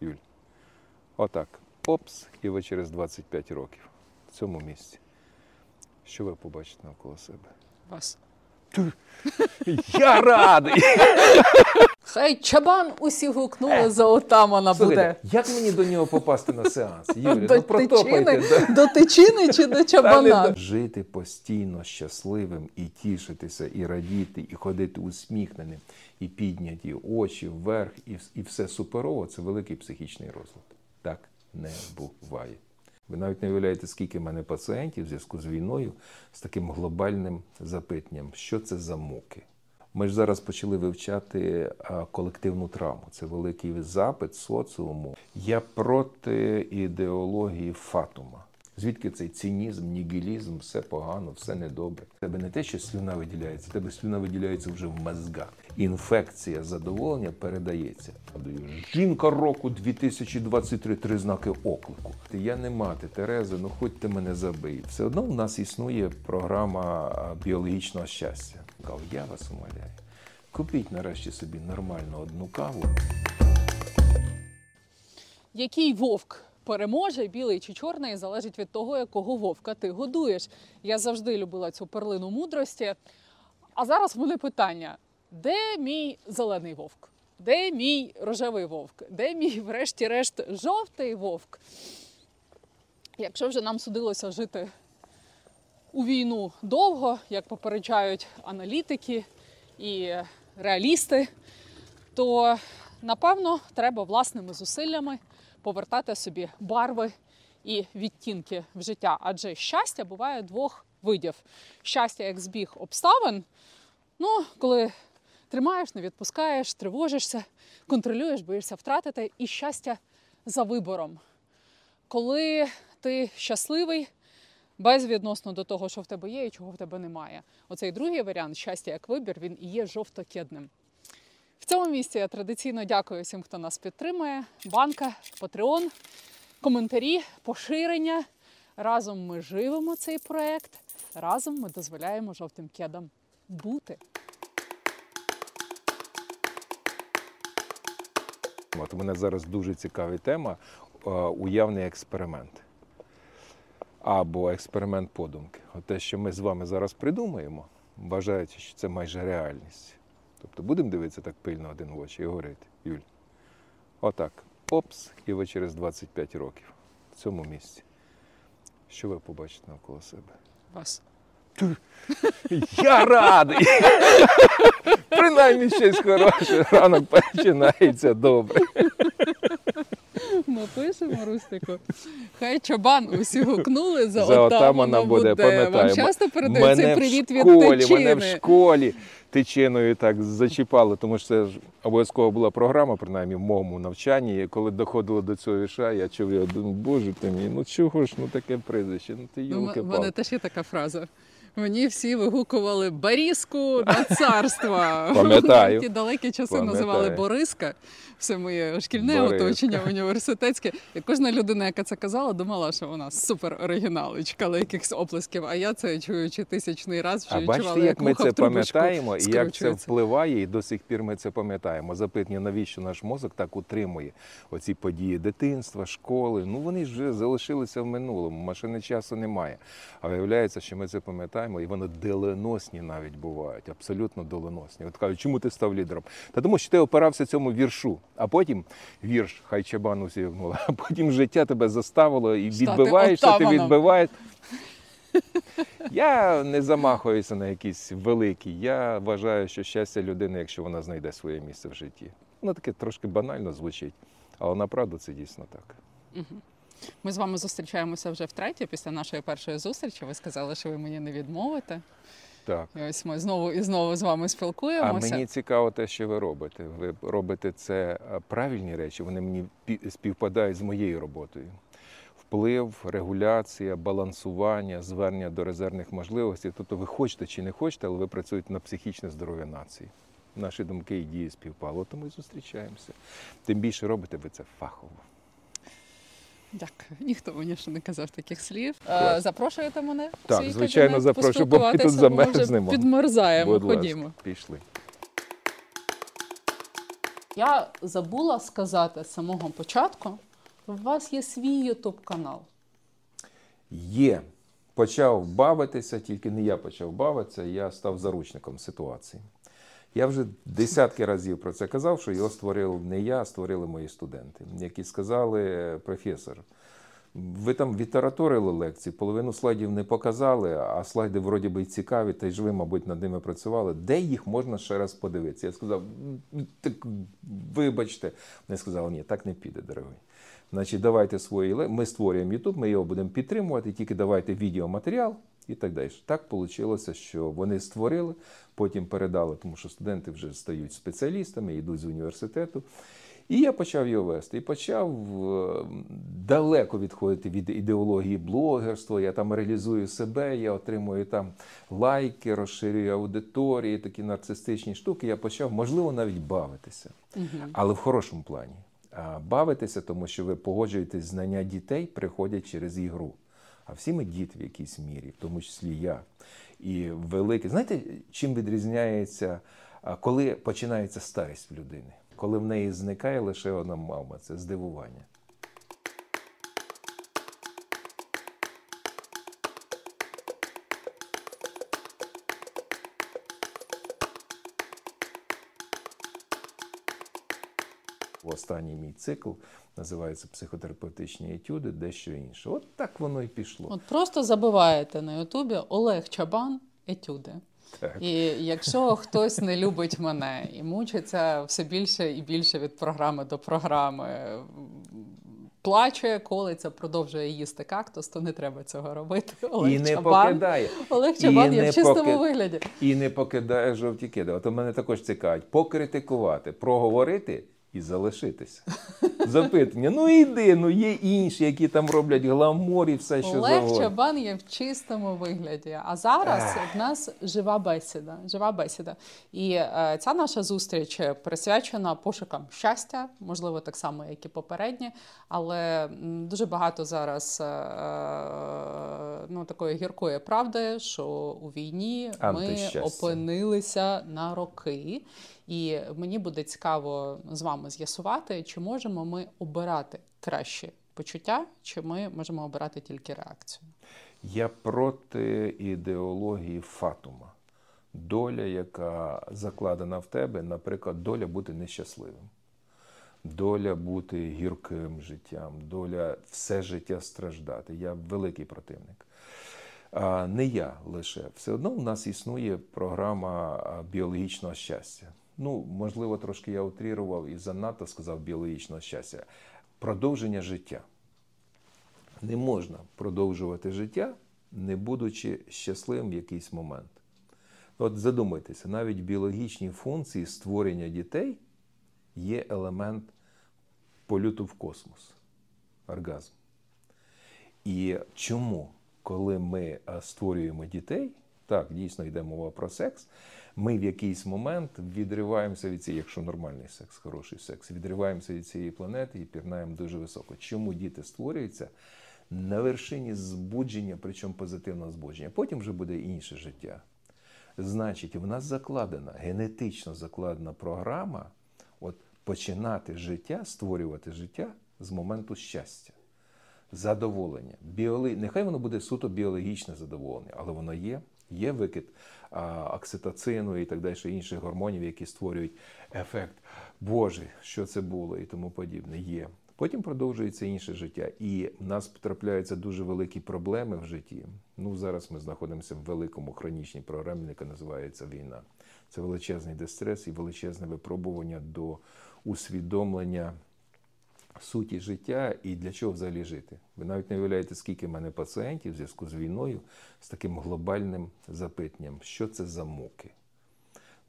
Юль. Отак. Опс, і ви через 25 років в цьому місці. Що ви побачите навколо себе? Вас. Я радий! Хай чабан усі гукнули за отамана буде. Як мені до нього попасти на сеанс? Юлі, До ну протопайте. тичини, да. до тичини чи до чабана? Жити постійно щасливим і тішитися, і радіти, і ходити усміхненим, і підняті очі вверх, і, і все суперово це великий психічний розлад. Так не буває. Ви навіть не уявляєте, скільки в мене пацієнтів в зв'язку з війною з таким глобальним запитанням, що це за муки. Ми ж зараз почали вивчати колективну травму. Це великий запит соціуму. Я проти ідеології фатума. Звідки цей цинізм, нігілізм, все погано, все недобре. Тебе не те, що слюна виділяється, тебе слюна виділяється вже в мозгах. Інфекція задоволення передається. Жінка року 2023, три знаки оклику. Я не мати Терези, ну хоч ти мене забий. Все одно в нас існує програма біологічного щастя. Кажу, я вас умоляю. Купіть нарешті собі нормальну одну каву. Який вовк переможе, білий чи чорний, залежить від того, якого вовка ти годуєш. Я завжди любила цю перлину мудрості. А зараз в мене питання: де мій зелений вовк? Де мій рожевий вовк? Де мій, врешті-решт, жовтий вовк? Якщо вже нам судилося жити у війну довго, як попереджають аналітики і реалісти, то напевно треба власними зусиллями повертати собі барви і відтінки в життя. Адже щастя буває двох видів: щастя як збіг обставин. Ну, коли тримаєш, не відпускаєш, тривожишся, контролюєш, боїшся втратити, і щастя за вибором. Коли ти щасливий, безвідносно до того, що в тебе є і чого в тебе немає. Оцей другий варіант щастя як вибір, він і є жовтокедним. В цьому місці я традиційно дякую всім, хто нас підтримує. Банка, Патреон, коментарі, поширення. Разом ми живемо цей проект, разом ми дозволяємо жовтим кедам бути. От мене зараз дуже цікава тема е, уявний експеримент. Або експеримент подумки. От те, що ми з вами зараз придумаємо, вважаючи, що це майже реальність. Тобто будемо дивитися так пильно один в очі і говорити, Юль. Отак. Опс, і ви через 25 років в цьому місці. Що ви побачите навколо себе? Вас. Я радий! Принаймні щось хороше. Ранок починається добре. Напишемо, Рустику. Хай чабан усі гукнули за, За отамана буде, пам'ятаємо. Вам часто передають Мене цей привіт від школі, тичини. мене в школі тичиною так зачіпали, тому що це ж обов'язково була програма, принаймні в моєму навчанні. І коли доходило до цього віша, я чув, я думаю, боже ти мій, ну чого ж ну таке прізвище? Ну ти Ну, юлки в мене теж є така фраза. Мені всі вигукували Борізку на царство. Пам'ятаю. Ті далекі часи Пам'ятаю. називали Бориска. Все моє шкільне Бориска. оточення університетське. І кожна людина, яка це казала, думала, що вона супер оригінал і чекала якихось оплесків. А я це чуючи тисячний раз вже А відчувала, бачите, як ми вуха це пам'ятаємо і як це впливає, і до сих пір ми це пам'ятаємо. Запитання, навіщо наш мозок так утримує оці події дитинства, школи. Ну вони ж вже залишилися в минулому, машини часу немає. А виявляється, що ми це пам'ятаємо, і вони доленосні навіть бувають, абсолютно доленосні. От кажуть, чому ти став лідером? Та тому що ти опирався цьому віршу, а потім вірш хай чабану всі а потім життя тебе заставило і відбиваєшся, ти відбиваєш. Я не замахуюся на якісь великі. Я вважаю, що щастя людини, якщо вона знайде своє місце в житті. Воно таке трошки банально звучить, але направду це дійсно так. Ми з вами зустрічаємося вже втретє після нашої першої зустрічі. Ви сказали, що ви мені не відмовите. Так. І ось ми знову і знову з вами А спілкуємося. мені цікаво те, що ви робите. Ви робите це правильні речі, вони мені співпадають з моєю роботою. Вплив, регуляція, балансування, звернення до резервних можливостей. Тобто ви хочете чи не хочете, але ви працюєте на психічне здоров'я нації. Наші думки і дії співпали, тому і зустрічаємося. Тим більше робите ви це фахово. Дякую. Ніхто мені ще не казав таких слів. Клас. Е, запрошуєте мене? Так, свій звичайно, кабінет запрошую, бо ми тут замерзнемо. Підмерзаємо. Будь ласка, Ходімо. пішли. Я забула сказати з самого початку, у вас є свій Ютуб канал. Є. Почав бавитися, тільки не я почав бавитися, я став заручником ситуації. Я вже десятки разів про це казав, що його створив не я, а створили мої студенти, які сказали, професор, ви там відтараторили лекції, половину слайдів не показали, а слайди вроді би цікаві, та й ж ви, мабуть, над ними працювали. Де їх можна ще раз подивитися? Я сказав, так вибачте. Вони сказали, ні, так не піде, дорогий. Значить, давайте свої Ми створюємо YouTube, ми його будемо підтримувати, тільки давайте відеоматеріал і так далі. Так вийшло, що вони створили, потім передали, тому що студенти вже стають спеціалістами, йдуть з університету. І я почав його вести. І почав е, далеко відходити від ідеології блогерства. Я там реалізую себе, я отримую там лайки, розширюю аудиторії, такі нарцистичні штуки. Я почав, можливо, навіть бавитися, але в хорошому плані. Бавитися, тому що ви погоджуєтесь, знання дітей приходять через ігру. А всі ми діти в якійсь мірі, в тому числі я. І велике. Знаєте, чим відрізняється, коли починається старість в людини? Коли в неї зникає лише одна мама це здивування. Останній мій цикл називається психотерапевтичні етюди, дещо інше. От так воно і пішло. От просто забиваєте на Ютубі Олег Чабан етюди. Так. І якщо хтось не любить мене і мучиться все більше і більше від програми до програми, плаче, колиться, продовжує їсти кактус, то не треба цього робити. Олег і не Чабан, покидає. Олег і Чабан є в чистому поки- вигляді. І не покидає жовті киди. От мене також цікавить покритикувати, проговорити і залишитися. Запитання: ну йди, ну є інші, які там роблять гламор і все, що Олег завгодно. Чабан є в чистому вигляді. А зараз в нас жива бесіда. Жива бесіда. І е, ця наша зустріч присвячена пошукам щастя, можливо, так само, як і попередні, але дуже багато зараз е, ну, такої гіркої правди, що у війні ми опинилися на роки. І мені буде цікаво з вами з'ясувати, чи можемо ми обирати кращі почуття, чи ми можемо обирати тільки реакцію. Я проти ідеології Фатума. Доля, яка закладена в тебе, наприклад, доля бути нещасливим, доля бути гірким життям, доля все життя страждати. Я великий противник. Не я лише. Все одно у нас існує програма біологічного щастя. Ну, можливо, трошки я утрірував і занадто сказав біологічного щастя. Продовження життя. Не можна продовжувати життя, не будучи щасливим в якийсь момент. От задумайтеся, навіть в біологічній функції створення дітей є елемент польоту в космос, оргазм. І чому, коли ми створюємо дітей, так, дійсно йде мова про секс, ми в якийсь момент відриваємося від цієї, якщо нормальний секс, хороший секс, відриваємося від цієї планети і пірнаємо дуже високо. Чому діти створюються на вершині збудження, причому позитивного збудження? Потім вже буде інше життя. Значить, в нас закладена, генетично закладена програма от починати життя, створювати життя з моменту щастя, задоволення. Біоли... Нехай воно буде суто біологічне задоволення, але воно є. Є викид а, окситоцину і так далі, інших гормонів, які створюють ефект Боже, що це було і тому подібне. Є. Потім продовжується інше життя, і в нас потрапляються дуже великі проблеми в житті. Ну зараз ми знаходимося в великому хронічній програмі, яка називається війна. Це величезний дистрес і величезне випробування до усвідомлення суті життя і для чого взагалі жити. Ви навіть не уявляєте, скільки в мене пацієнтів в зв'язку з війною з таким глобальним запитанням, що це за муки.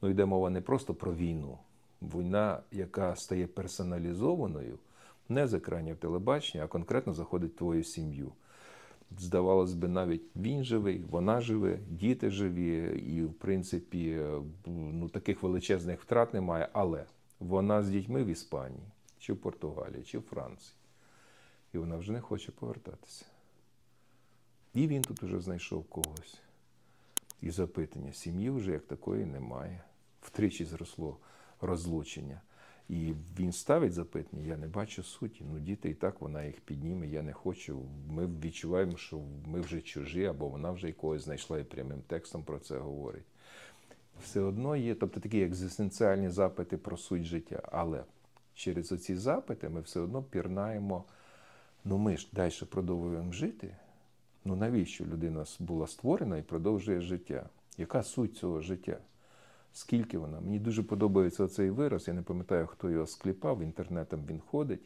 Ну, йде мова не просто про війну. Війна, яка стає персоналізованою, не з екранів телебачення, а конкретно заходить в твою сім'ю. Здавалось би, навіть він живий, вона живе, діти живі, і, в принципі, ну, таких величезних втрат немає. Але вона з дітьми в Іспанії, чи в Португалії, чи в Франції. І вона вже не хоче повертатися. І він тут уже знайшов когось. І запитання: сім'ї вже як такої немає. Втричі зросло розлучення. І він ставить запитання, я не бачу суті. Ну, діти і так вона їх підніме, я не хочу. Ми відчуваємо, що ми вже чужі, або вона вже якогось знайшла і прямим текстом про це говорить. Все одно є, тобто такі екзистенціальні запити про суть життя. Але через оці запити ми все одно пірнаємо. Ну ми ж далі продовжуємо жити. Ну навіщо людина була створена і продовжує життя? Яка суть цього життя? Скільки вона? Мені дуже подобається цей вираз. Я не пам'ятаю, хто його скліпав, інтернетом він ходить.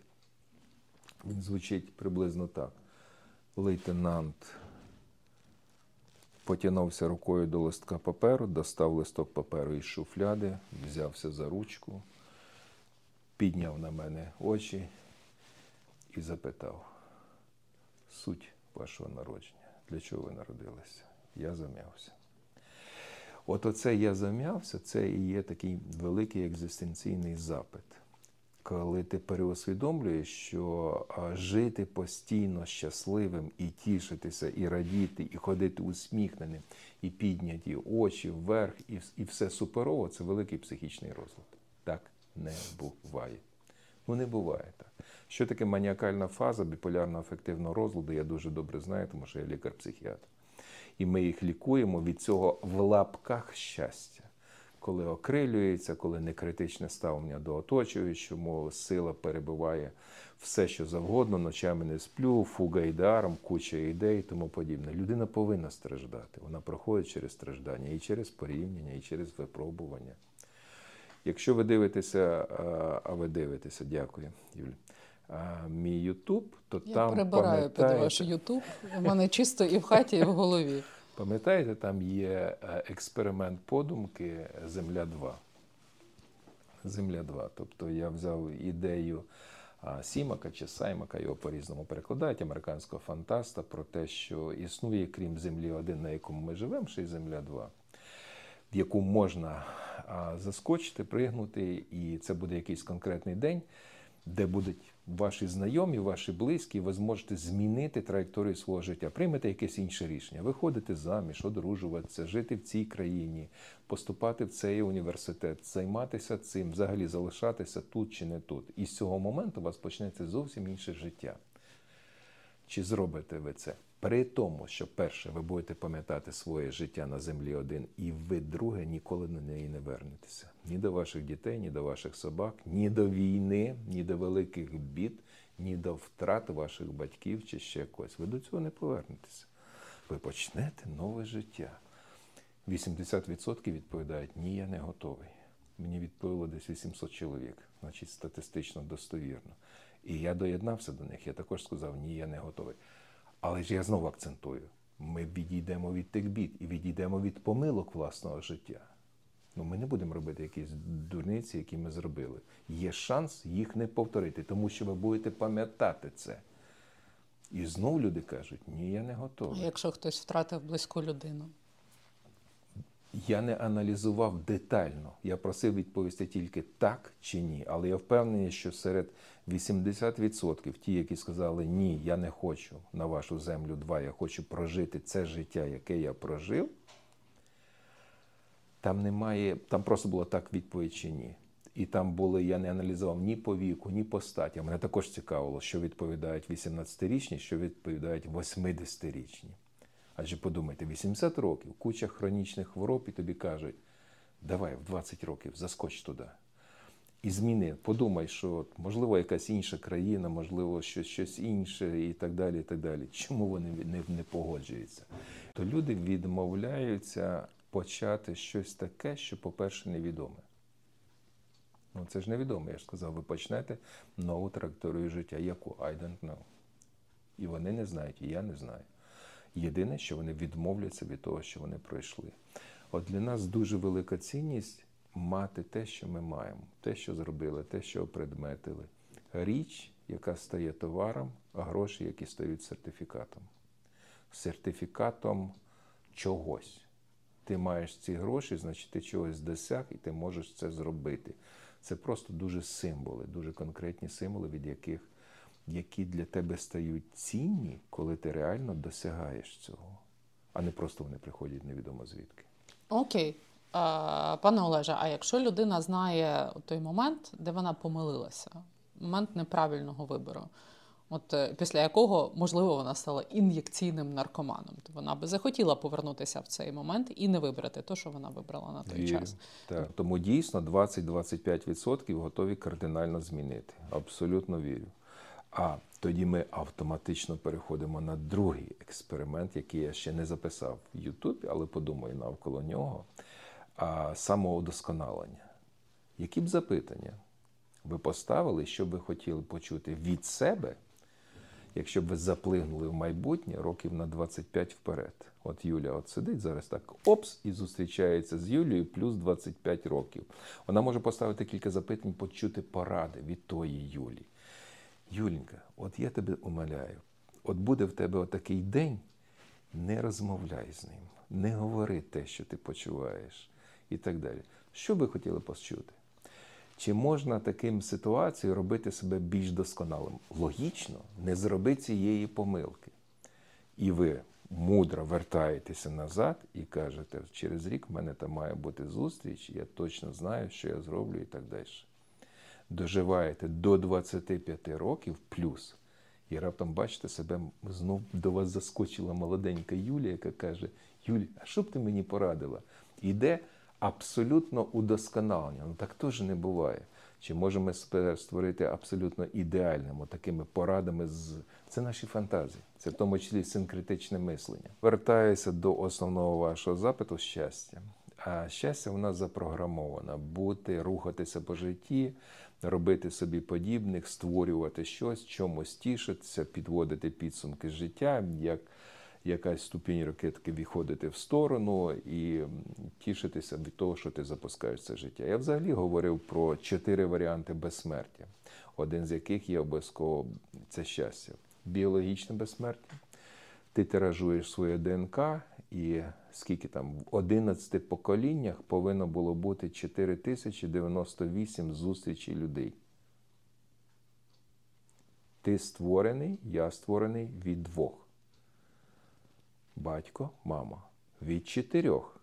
Він звучить приблизно так. Лейтенант потягнувся рукою до листка паперу, достав листок паперу із шуфляди, взявся за ручку, підняв на мене очі і запитав суть вашого народження. Для чого ви народилися? Я зам'явся. От оце я зам'явся, це і є такий великий екзистенційний запит. Коли ти переосвідомлюєш, що жити постійно щасливим і тішитися, і радіти, і ходити усміхненим, і підняті очі вверх, і, все суперово, це великий психічний розлад. Так не буває. Ну не буває так. Що таке маніакальна фаза біполярно афективного розладу, я дуже добре знаю, тому що я лікар-психіатр. І ми їх лікуємо від цього в лапках щастя, коли окрилюється, коли не критичне ставлення до оточуючого, сила перебиває все, що завгодно, ночами не сплю, фуга ідаром, куча ідей і тому подібне. Людина повинна страждати. Вона проходить через страждання і через порівняння, і через випробування. Якщо ви дивитеся, а ви дивитеся, дякую, Юлі. А, мій Ютуб, то Я там перебираю під пам'ятаєте- ваш Ютуб. У мене чисто і в хаті, і в голові. Пам'ятаєте, там є е, експеримент подумки Земля 2. Земля 2. Тобто я взяв ідею Сімака чи Саймака, його по-різному перекладають, американського фантаста, про те, що існує, крім Землі 1, на якому ми живемо, ще й Земля 2, в яку можна заскочити, пригнути, і це буде якийсь конкретний день, де будуть ваші знайомі, ваші близькі, ви зможете змінити траєкторію свого життя, приймете якесь інше рішення, виходити заміж, одружуватися, жити в цій країні, поступати в цей університет, займатися цим, взагалі залишатися тут чи не тут. І з цього моменту у вас почнеться зовсім інше життя. Чи зробите ви це? При тому, що перше, ви будете пам'ятати своє життя на землі один, і ви друге ніколи на неї не вернетеся. Ні до ваших дітей, ні до ваших собак, ні до війни, ні до великих бід, ні до втрат ваших батьків чи ще когось. Ви до цього не повернетеся. Ви почнете нове життя. 80% відповідають, ні, я не готовий. Мені відповіло десь 800 чоловік, значить статистично достовірно. І я доєднався до них. Я також сказав, ні, я не готовий. Але ж я знову акцентую: ми відійдемо від тих бід і відійдемо від помилок власного життя. Ну, ми не будемо робити якісь дурниці, які ми зробили. Є шанс їх не повторити, тому що ви будете пам'ятати це. І знову люди кажуть, ні, я не готовий. якщо хтось втратив близьку людину? Я не аналізував детально. Я просив відповісти тільки так чи ні. Але я впевнений, що серед 80% ті, які сказали ні, я не хочу на вашу землю два, я хочу прожити це життя, яке я прожив. Там немає, там просто було так відповідь чи ні. І там були, я не аналізував ні по віку, ні по статі. Мене також цікавило, що відповідають 18-річні, що відповідають 80-річні. Адже подумайте, 80 років, куча хронічних хвороб, і тобі кажуть, давай в 20 років заскоч туди. І зміни, подумай, що можливо якась інша країна, можливо, щось, щось інше і так далі. і так далі. Чому вони не, не погоджуються? То люди відмовляються почати щось таке, що, по-перше, невідоме. Ну, це ж невідомо, я ж сказав, ви почнете нову траєкторію життя. Яку? I don't know. І вони не знають, і я не знаю. Єдине, що вони відмовляться від того, що вони пройшли. От для нас дуже велика цінність мати те, що ми маємо, те, що зробили, те, що опредметили. Річ, яка стає товаром, а гроші, які стають сертифікатом. Сертифікатом чогось. Ти маєш ці гроші, значить ти чогось досяг, і ти можеш це зробити. Це просто дуже символи, дуже конкретні символи, від яких які для тебе стають цінні, коли ти реально досягаєш цього, а не просто вони приходять невідомо звідки. Окей. пане Олеже, а якщо людина знає той момент, де вона помилилася, момент неправильного вибору, от е, після якого, можливо, вона стала ін'єкційним наркоманом, то вона би захотіла повернутися в цей момент і не вибрати те, що вона вибрала на той Вірю. час. Так. Тому дійсно 20-25% готові кардинально змінити. Абсолютно вірю. А тоді ми автоматично переходимо на другий експеримент, який я ще не записав в Ютубі, але подумаю навколо нього. Самоудосконалення. Які б запитання ви поставили, що ви хотіли почути від себе, якщо б ви заплигнули в майбутнє років на 25 вперед? От Юля от сидить зараз так, опс, і зустрічається з Юлією плюс 25 років. Вона може поставити кілька запитань, почути поради від тої Юлі. Юленька, от я тебе умоляю, от буде в тебе отакий день, не розмовляй з ним, не говори те, що ти почуваєш, і так далі. Що би хотіли почути? Чи можна таким ситуацією робити себе більш досконалим? Логічно, не зроби цієї помилки. І ви мудро вертаєтеся назад і кажете, через рік в мене там має бути зустріч, я точно знаю, що я зроблю і так далі доживаєте до 25 років плюс, і раптом бачите себе, знов до вас заскочила молоденька Юлія, яка каже: Юлі, а що б ти мені порадила? Іде абсолютно удосконалення. Ну так теж не буває. Чи можемо створити абсолютно ідеальним, такими порадами з це наші фантазії, це в тому числі синкретичне мислення. Вертаюся до основного вашого запиту щастя. А щастя у нас запрограмовано бути, рухатися по житті, робити собі подібних, створювати щось, чомусь тішитися, підводити підсумки життя, як якась ступінь ракетки відходити в сторону і тішитися від того, що ти запускаєш це життя. Я взагалі говорив про чотири варіанти безсмертя, один з яких є обов'язково це щастя. Біологічне безсмертя. Ти тиражуєш своє ДНК, і скільки там в 11 поколіннях повинно було бути 4098 зустрічей людей. Ти створений, я створений від двох. Батько, мама. Від чотирьох.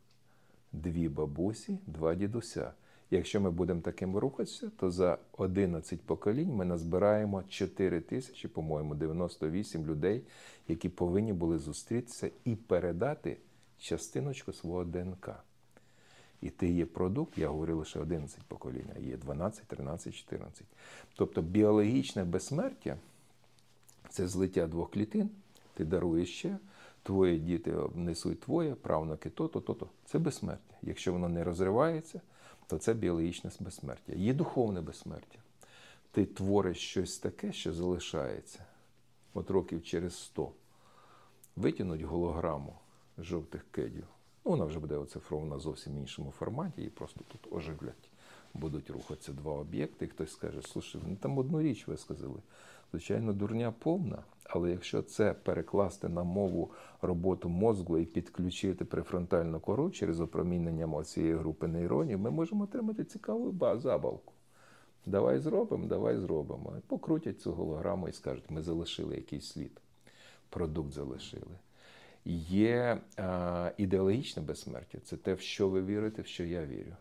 Дві бабусі, два дідуся. Якщо ми будемо таким рухатися, то за 11 поколінь ми назбираємо 4 тисячі, по-моєму, 98 людей, які повинні були зустрітися і передати частиночку свого ДНК. І ти є продукт, я говорю лише 11 поколінь, а є 12, 13, 14. Тобто біологічне безсмертя це злиття двох клітин, ти даруєш ще, твої діти несуть твоє, правнуки то-то, то-то. Це безсмертя. Якщо воно не розривається, то це біологічне безсмертя. Є духовне безсмертя. Ти твориш щось таке, що залишається. От років через 100. Витягнуть голограму жовтих кедів. Ну, вона вже буде оцифрована в зовсім іншому форматі, і просто тут оживлять. Будуть рухатися два об'єкти, і хтось скаже, слушай, ну там одну річ ви сказали. Звичайно, дурня повна, але якщо це перекласти на мову роботу мозку і підключити префронтальну кору через опромінення цієї групи нейронів, ми можемо отримати цікаву забавку. Давай зробимо, давай зробимо. Покрутять цю голограму і скажуть, ми залишили якийсь слід. Продукт залишили. Є а, ідеологічне безсмертя це те, в що ви вірите, в що я вірю.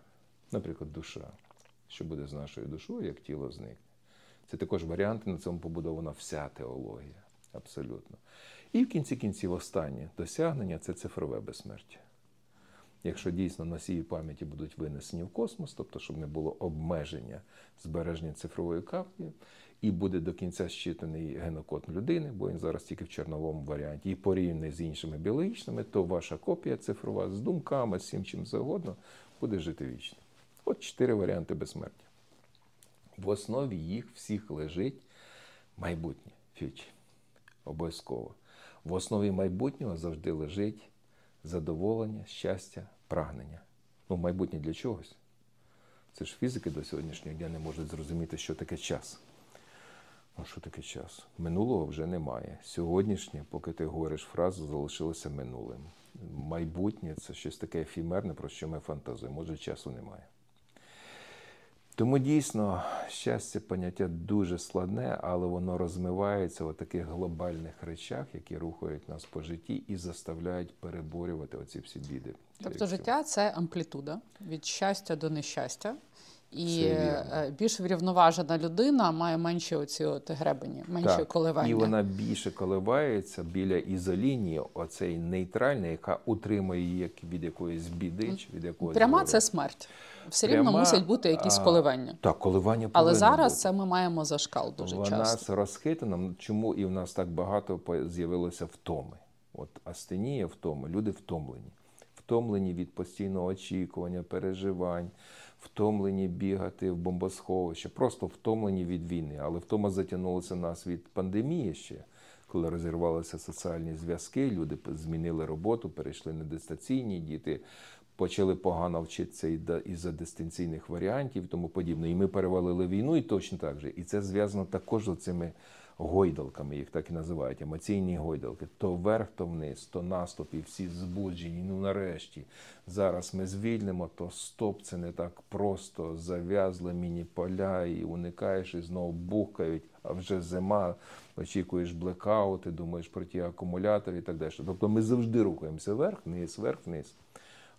Наприклад, душа. Що буде з нашою душою, як тіло зникне. Це також варіанти, на цьому побудована вся теологія. Абсолютно. І в кінці кінців останнє досягнення це цифрове безсмертя. Якщо дійсно носії пам'яті будуть винесені в космос, тобто, щоб не було обмеження збереження цифрової каплі, і буде до кінця щитаний генокод людини, бо він зараз тільки в чорновому варіанті, і порівняний з іншими біологічними, то ваша копія цифрова з думками, з всім чим завгодно, буде жити вічно. От чотири варіанти безсмертя. В основі їх всіх лежить майбутнє фьючі. Обов'язково. В основі майбутнього завжди лежить задоволення, щастя, прагнення. Ну, майбутнє для чогось. Це ж фізики до сьогоднішнього дня не можуть зрозуміти, що таке час. Ну, що таке час? Минулого вже немає. Сьогоднішнє, поки ти говориш фразу, залишилося минулим. Майбутнє це щось таке ефімерне, про що ми фантазуємо. Може, часу немає. Тому дійсно щастя поняття дуже складне, але воно розмивається в таких глобальних речах, які рухають нас по житті і заставляють переборювати оці всі біди. Тобто життя це амплітуда від щастя до нещастя. І вірно. е, більш врівноважена людина має менші оці от гребені, менші Так, коливання. І вона більше коливається біля ізолінії, оцей нейтральний, яка утримує її як від якоїсь біди чи від якогось Пряма горя. це смерть. Все рівно Пряма, мусять бути якісь коливання. Так, коливання Але зараз бути. це ми маємо за шкал дуже Вона часто. розхитана. Чому і в нас так багато з'явилося втоми? От астенія втоми. Люди втомлені. Втомлені від постійного очікування, переживань, втомлені бігати в бомбосховище, просто втомлені від війни. Але втома затягнулася нас від пандемії ще, коли розірвалися соціальні зв'язки, люди змінили роботу, перейшли на дистанційні діти. Почали погано вчитися і із-за дистанційних варіантів і тому подібне. І ми перевалили війну, і точно так же. І це зв'язано також з цими гойдалками, їх так і називають, емоційні гойдалки. То вверх, то вниз, то наступ, і всі збуджені. Ну нарешті зараз ми звільнимо, то стоп, це не так просто. Зав'язли міні-поля і уникаєш, і знову бухкають, а вже зима, очікуєш блекаути, думаєш про ті акумулятори і так далі. Тобто ми завжди рухаємося вверх, вниз, вверх, вниз.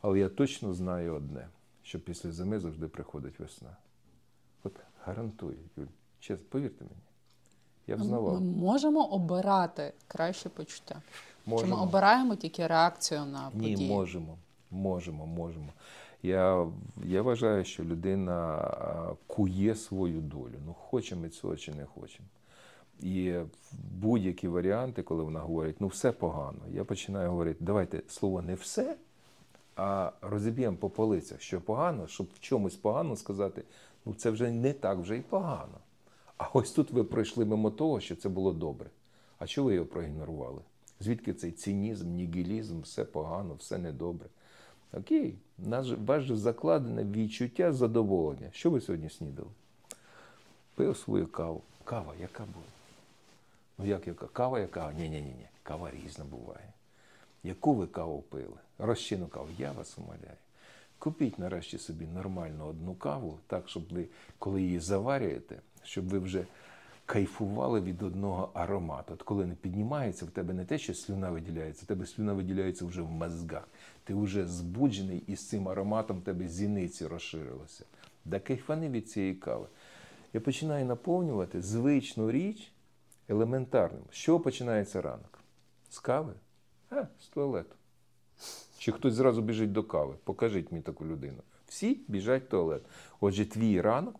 Але я точно знаю одне, що після зими завжди приходить весна. От гарантую, Юль, чесно, повірте мені. Я Ми можемо обирати краще почуття. Чи ми обираємо тільки реакцію на Ні, події? можемо. Можемо, можемо. Я, я вважаю, що людина кує свою долю. Ну, хочемо ми цього чи не хочемо. І будь-які варіанти, коли вона говорить, ну все погано, я починаю говорити, давайте слово не все, а розіб'ємо по полицях, що погано, щоб в чомусь погано сказати, ну це вже не так вже і погано. А ось тут ви пройшли мимо того, що це було добре. А чого ви його проігнорували? Звідки цей цинізм, нігілізм, все погано, все недобре? Окей, ваше же закладене відчуття задоволення. Що ви сьогодні снідали? Пив свою каву. Кава, яка була? Ну як яка? Кава, яка? Ні, ні, ні, ні. Кава різна буває. Яку ви каву пили? Розчину каву, я вас умоляю. Купіть нарешті собі нормальну одну каву, так, щоб ви, коли її заварюєте, щоб ви вже кайфували від одного аромату. От коли не піднімається, в тебе не те, що слюна виділяється, в тебе слюна виділяється вже в мозгах. Ти вже збуджений і з цим ароматом в тебе зіниці розширилися. Да кайфани від цієї кави. Я починаю наповнювати звичну річ елементарним. Чого починається ранок? З кави? А, з туалету. Чи хтось зразу біжить до кави? Покажіть мені таку людину. Всі біжать в туалет. Отже, твій ранок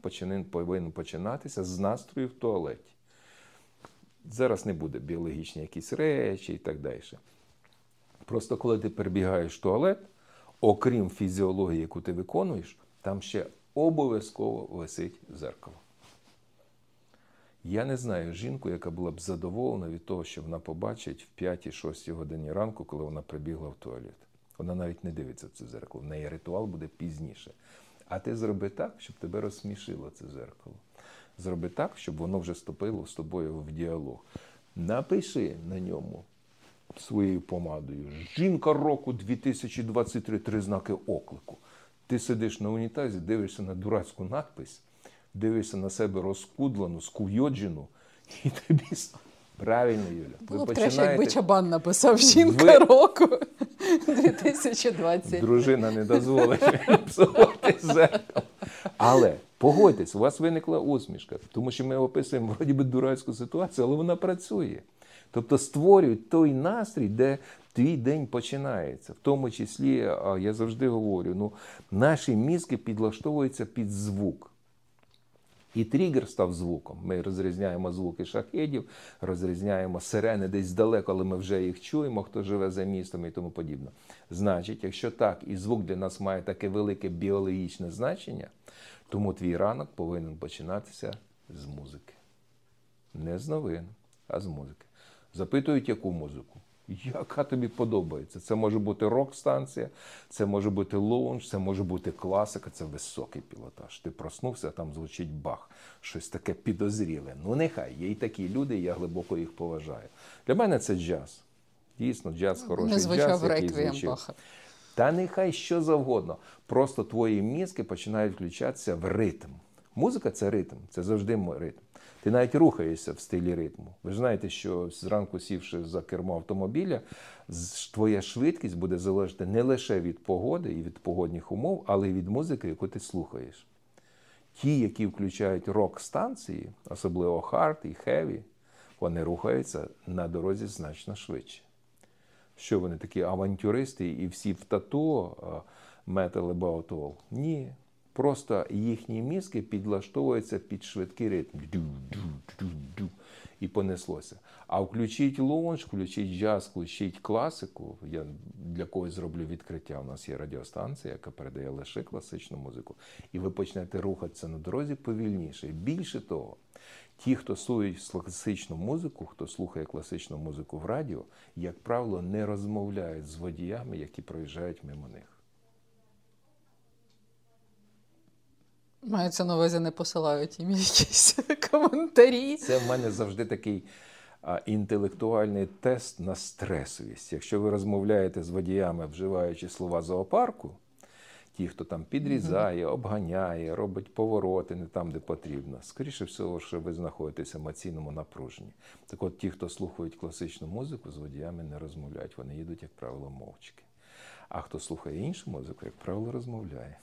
повинен починатися з настрою в туалеті. Зараз не буде біологічні якісь речі і так далі. Просто коли ти перебігаєш в туалет, окрім фізіології, яку ти виконуєш, там ще обов'язково висить зеркало. Я не знаю жінку, яка була б задоволена від того, що вона побачить в 5-6 годині ранку, коли вона прибігла в туалет. Вона навіть не дивиться в це зеркало. В неї ритуал буде пізніше. А ти зроби так, щоб тебе розсмішило це зеркало. Зроби так, щоб воно вже вступило з тобою в діалог. Напиши на ньому своєю помадою Жінка року 2023, три знаки оклику. Ти сидиш на унітазі, дивишся на дурацьку надпись, дивишся на себе розкудлену, скуйоджену, і тобі правильно, Юля. Було б краще, якби Чабан написав жінка Ви- року 2020. Дружина не дозволить псувати зеркало. Але погодьтесь, у вас виникла усмішка, тому що ми описуємо вроді би дурацьку ситуацію, але вона працює. Тобто створюють той настрій, де твій день починається. В тому числі, я завжди говорю, ну, наші мізки підлаштовуються під звук. І тригер став звуком. Ми розрізняємо звуки шахедів, розрізняємо сирени десь далеко, але ми вже їх чуємо, хто живе за містом і тому подібне. Значить, якщо так, і звук для нас має таке велике біологічне значення, тому твій ранок повинен починатися з музики. Не з новин, а з музики. Запитують, яку музику? Яка тобі подобається? Це може бути рок-станція, це може бути лоунж, це може бути класика, це високий пілотаж. Ти проснувся, а там звучить бах, щось таке підозріле. Ну нехай, є й такі люди, я глибоко їх поважаю. Для мене це джаз. Дійсно, джаз хороший Не звучав реквієм. Баха. Та нехай що завгодно. Просто твої мізки починають включатися в ритм. Музика це ритм, це завжди ритм. Ти навіть рухаєшся в стилі ритму. Ви ж знаєте, що зранку сівши за кермо автомобіля, твоя швидкість буде залежати не лише від погоди і від погодних умов, але й від музики, яку ти слухаєш. Ті, які включають рок-станції, особливо hard і heavy, вони рухаються на дорозі значно швидше. Що вони такі авантюристи і всі в metal above all? Ні. Просто їхні мізки підлаштовуються під швидкий ритм. І понеслося. А включіть лоунж, включіть джаз, включіть класику. Я для когось зроблю відкриття. У нас є радіостанція, яка передає лише класичну музику. І ви почнете рухатися на дорозі повільніше. Більше того, ті, хто слухають класичну музику, хто слухає класичну музику в радіо, як правило, не розмовляють з водіями, які проїжджають мимо них. Мається на увазі, не посилають їм якісь коментарі. Це в мене завжди такий а, інтелектуальний тест на стресовість. Якщо ви розмовляєте з водіями, вживаючи слова зоопарку, ті, хто там підрізає, обганяє, робить повороти не там, де потрібно, скоріше всього, що ви знаходитесь в емоційному напруженні. Так от ті, хто слухають класичну музику, з водіями не розмовляють. Вони їдуть, як правило, мовчки. А хто слухає іншу музику, як правило, розмовляє.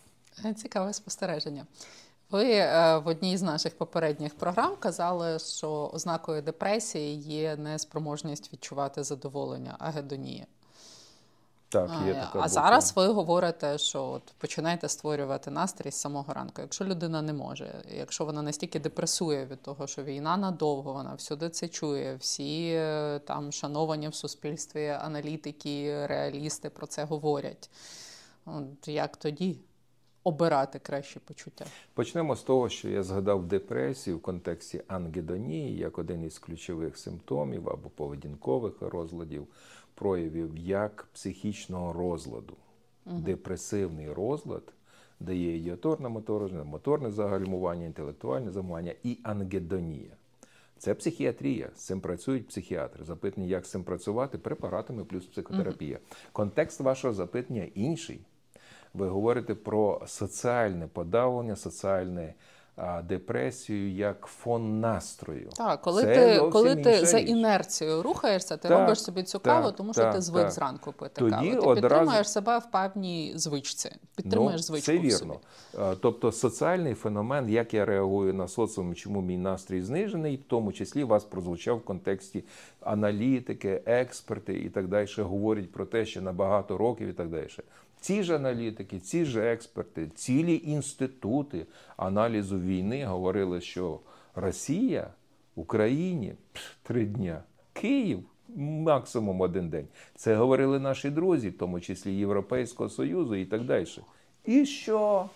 Е, Цікаве спостереження. Ви е, в одній з наших попередніх програм казали, що ознакою депресії є неспроможність відчувати задоволення, агедонія. Так, є А, така а буква. зараз ви говорите, що от починаєте створювати настрій з самого ранку. Якщо людина не може, якщо вона настільки депресує від того, що війна надовго, вона всюди це чує, всі е, там шановані в суспільстві аналітики, реалісти про це говорять. От як тоді обирати кращі почуття? Почнемо з того, що я згадав депресію в контексті ангедонії як один із ключових симптомів або поведінкових розладів, проявів як психічного розладу. Депресивний розлад дає ідіоторне моторне, моторне загальмування, інтелектуальне загальмування і ангедонія. Це психіатрія. З цим працюють психіатри. Запитання, як з цим працювати, препаратами плюс психотерапія. Контекст вашого запитання інший. Ви говорите про соціальне подавлення, соціальне депресію як фон настрою. Так, коли Це ти, коли ти за інерцією рухаєшся, ти Так, робиш собі цю каву, так, тому що так, ти звик так. зранку пити Тоді каву. Ти одразу- підтримуєш себе в певній звичці. Підтримуєш звичку. Це вірно. собі. Тобто соціальний феномен, як я реагую на соціум, чому мій настрій знижений, в тому числі вас прозвучав в контексті аналітики, експерти і так далі, говорять про те, що на багато років і так далі. Ці ж аналітики, ці ж експерти, цілі інститути аналізу війни говорили, що Росія Україні три дня, Київ максимум один день. Це говорили наші друзі, в тому числі Європейського Союзу і так далі. І що?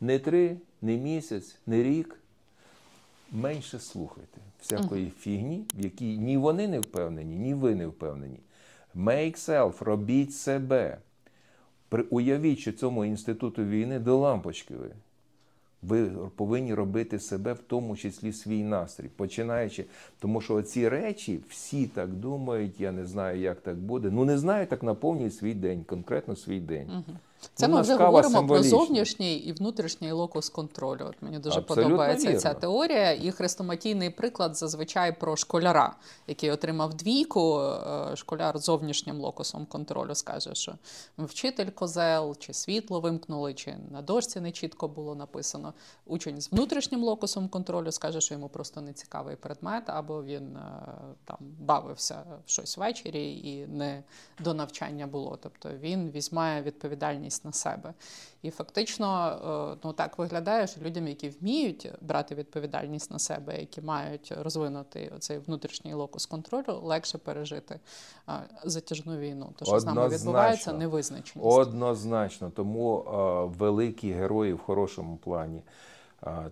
Не три, не місяць, не рік. Менше слухайте всякої фігні, в якій ні вони не впевнені, ні ви не впевнені. Make self, робіть себе. При- Уявіть, що цьому інституту війни до лампочки ви. Ви повинні робити себе, в тому числі свій настрій, починаючи. Тому що ці речі всі так думають, я не знаю, як так буде. Ну не знаю, так наповнюй свій день, конкретно свій день. Це Ну, ми вже говоримо символічна. про зовнішній і внутрішній локус контролю. От мені дуже Абсолютно подобається ця теорія. І хрестоматійний приклад зазвичай про школяра, який отримав двійку. Е, Школяр з зовнішнім локусом контролю скаже, що вчитель козел, чи світло вимкнули, чи на дошці не чітко було написано. Учень з внутрішнім локусом контролю скаже, що йому просто не цікавий предмет, або він е, там бавився в щось ввечері і не до навчання було. Тобто він візьмає відповідальність на себе. І фактично, е, ну так виглядає, що людям, які вміють брати відповідальність на себе, які мають розвинути цей внутрішній локус контролю, легше пережити е, затяжну війну. То що з нами відбувається невизначеність. Однозначно. Тому е, великі герої в хорошому плані,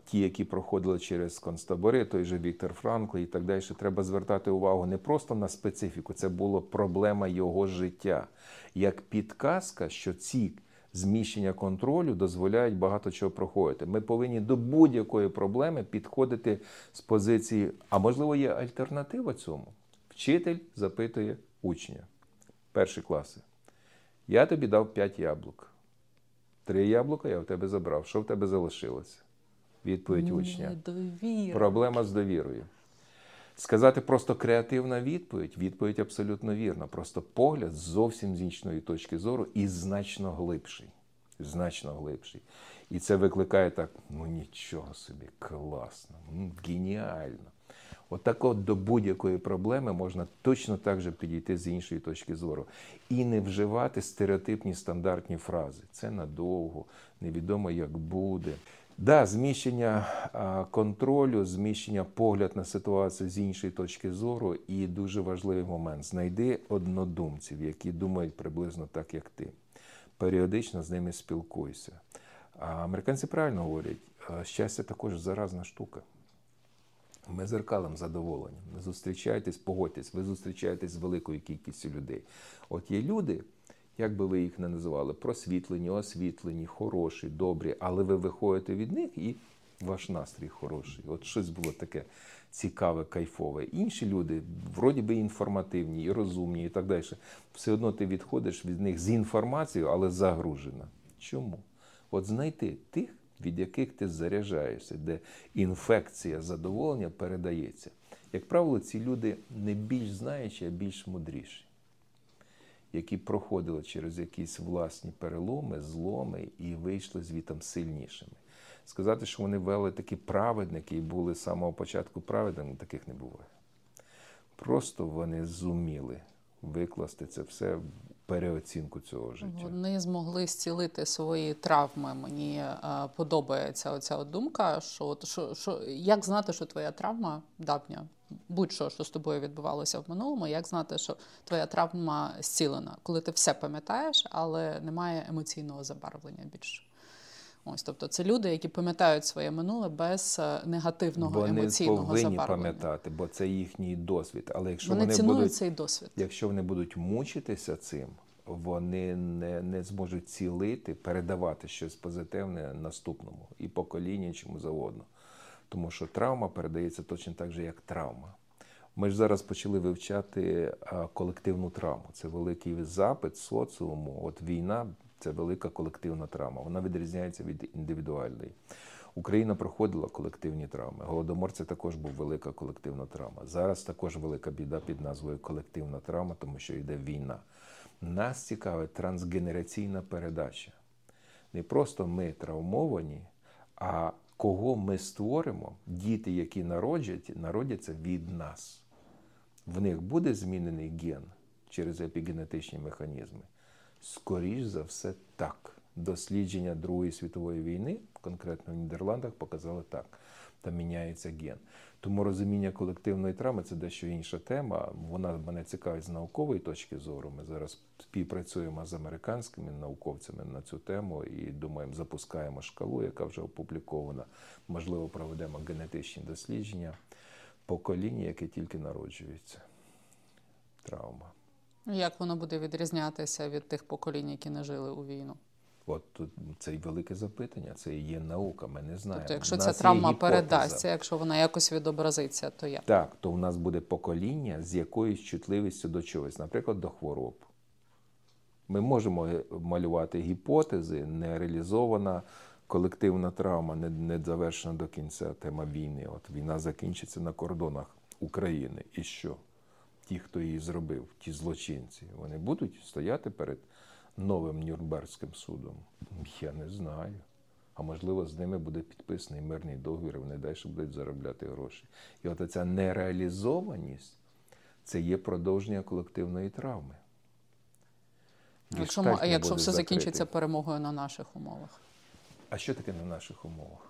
ті, які проходили через концтабори, той же Віктор Франкл і так далі, треба звертати увагу не просто на специфіку, це була проблема його життя. Як підказка, що ці зміщення контролю дозволяють багато чого проходити. Ми повинні до будь-якої проблеми підходити з позиції, а можливо, є альтернатива цьому. Вчитель запитує учня. Перші класи. Я тобі дав 5 яблук. Три яблука я в тебе забрав. Що в тебе залишилося? Відповідь учня. Недовіра. Проблема з довірою. Сказати просто креативна відповідь відповідь абсолютно вірна. Просто погляд зовсім з іншої точки зору і значно глибший. Значно глибший. І це викликає так: ну нічого собі, класно, геніально. Отак от до будь-якої проблеми можна точно так же підійти з іншої точки зору. І не вживати стереотипні стандартні фрази. Це надовго, невідомо як буде. Да, зміщення контролю, зміщення погляд на ситуацію з іншої точки зору, і дуже важливий момент. Знайди однодумців, які думають приблизно так, як ти. Періодично з ними спілкуйся. А американці правильно говорять, щастя також заразна штука. Ми зеркалом задоволені. Не зустрічаєтесь, погодьтесь, ви зустрічаєтесь з великою кількістю людей. От є люди, як би ви їх не називали, просвітлені, освітлені, хороші, добрі, але ви виходите від них і ваш настрій хороший. От щось було таке цікаве, кайфове. Інші люди, вроді би інформативні, і розумні, і так далі. Все одно ти відходиш від них з інформацією, але загружена. Чому? От знайти тих, від яких ти заряджаєшся, де інфекція задоволення передається. Як правило, ці люди не більш знаючі, а більш мудріші, які проходили через якісь власні переломи, зломи і вийшли звітом сильнішими. Сказати, що вони вели такі праведники і були з самого початку праведними, таких не буває. Просто вони зуміли викласти це все в переоцінку цього життя. Вони змогли зцілити свої травми. Мені е, подобається оця думка, що, що, що як знати, що твоя травма давня, будь-що, що з тобою відбувалося в минулому, як знати, що твоя травма зцілена, коли ти все пам'ятаєш, але немає емоційного забарвлення більше. Ось, тобто, це люди, які пам'ятають своє минуле без е, негативного Вони емоційного повинні забарвлення. пам'ятати, бо це їхній досвід. Але якщо Вони, вони, цінують будуть, цей досвід. якщо вони будуть мучитися цим, вони не, не зможуть цілити, передавати щось позитивне наступному і поколінню, чому завгодно. Тому що травма передається точно так же, як травма. Ми ж зараз почали вивчати колективну травму. Це великий запит соціуму. От війна це велика колективна травма. Вона відрізняється від індивідуальної. Україна проходила колективні травми. Голодомор це також був велика колективна травма. Зараз також велика біда під назвою колективна травма, тому що йде війна. Нас цікавить трансгенераційна передача. Не просто ми травмовані, а кого ми створимо, діти, які народять, народяться від нас. В них буде змінений ген через епігенетичні механізми. Скоріш за все, так. Дослідження Другої світової війни, конкретно в Нідерландах, показали так. Там міняється ген. Тому розуміння колективної травми це дещо інша тема. Вона мене цікавить з наукової точки зору. Ми зараз співпрацюємо з американськими науковцями на цю тему і думаємо, запускаємо шкалу, яка вже опублікована. Можливо, проведемо генетичні дослідження покоління, яке тільки народжується. Травма. Як воно буде відрізнятися від тих поколінь, які не жили у війну? От тут це велике запитання, це і є наука. Ми не знаємо. Тобто, якщо ця травма передасться, якщо вона якось відобразиться, то як? Так, то в нас буде покоління з якоюсь чутливістю до чогось, наприклад, до хвороб. Ми можемо е, малювати гіпотези, не реалізована колективна травма, не, не завершена до кінця тема війни. От війна закінчиться на кордонах України. І що? Ті, хто її зробив, ті злочинці, вони будуть стояти перед новим Нюрнбергським судом? Я не знаю. А можливо, з ними буде підписаний мирний договір, і вони далі будуть заробляти гроші. І от ця нереалізованість це є продовження колективної травми. Якщо, а якщо все закритий. закінчиться перемогою на наших умовах? А що таке на наших умовах?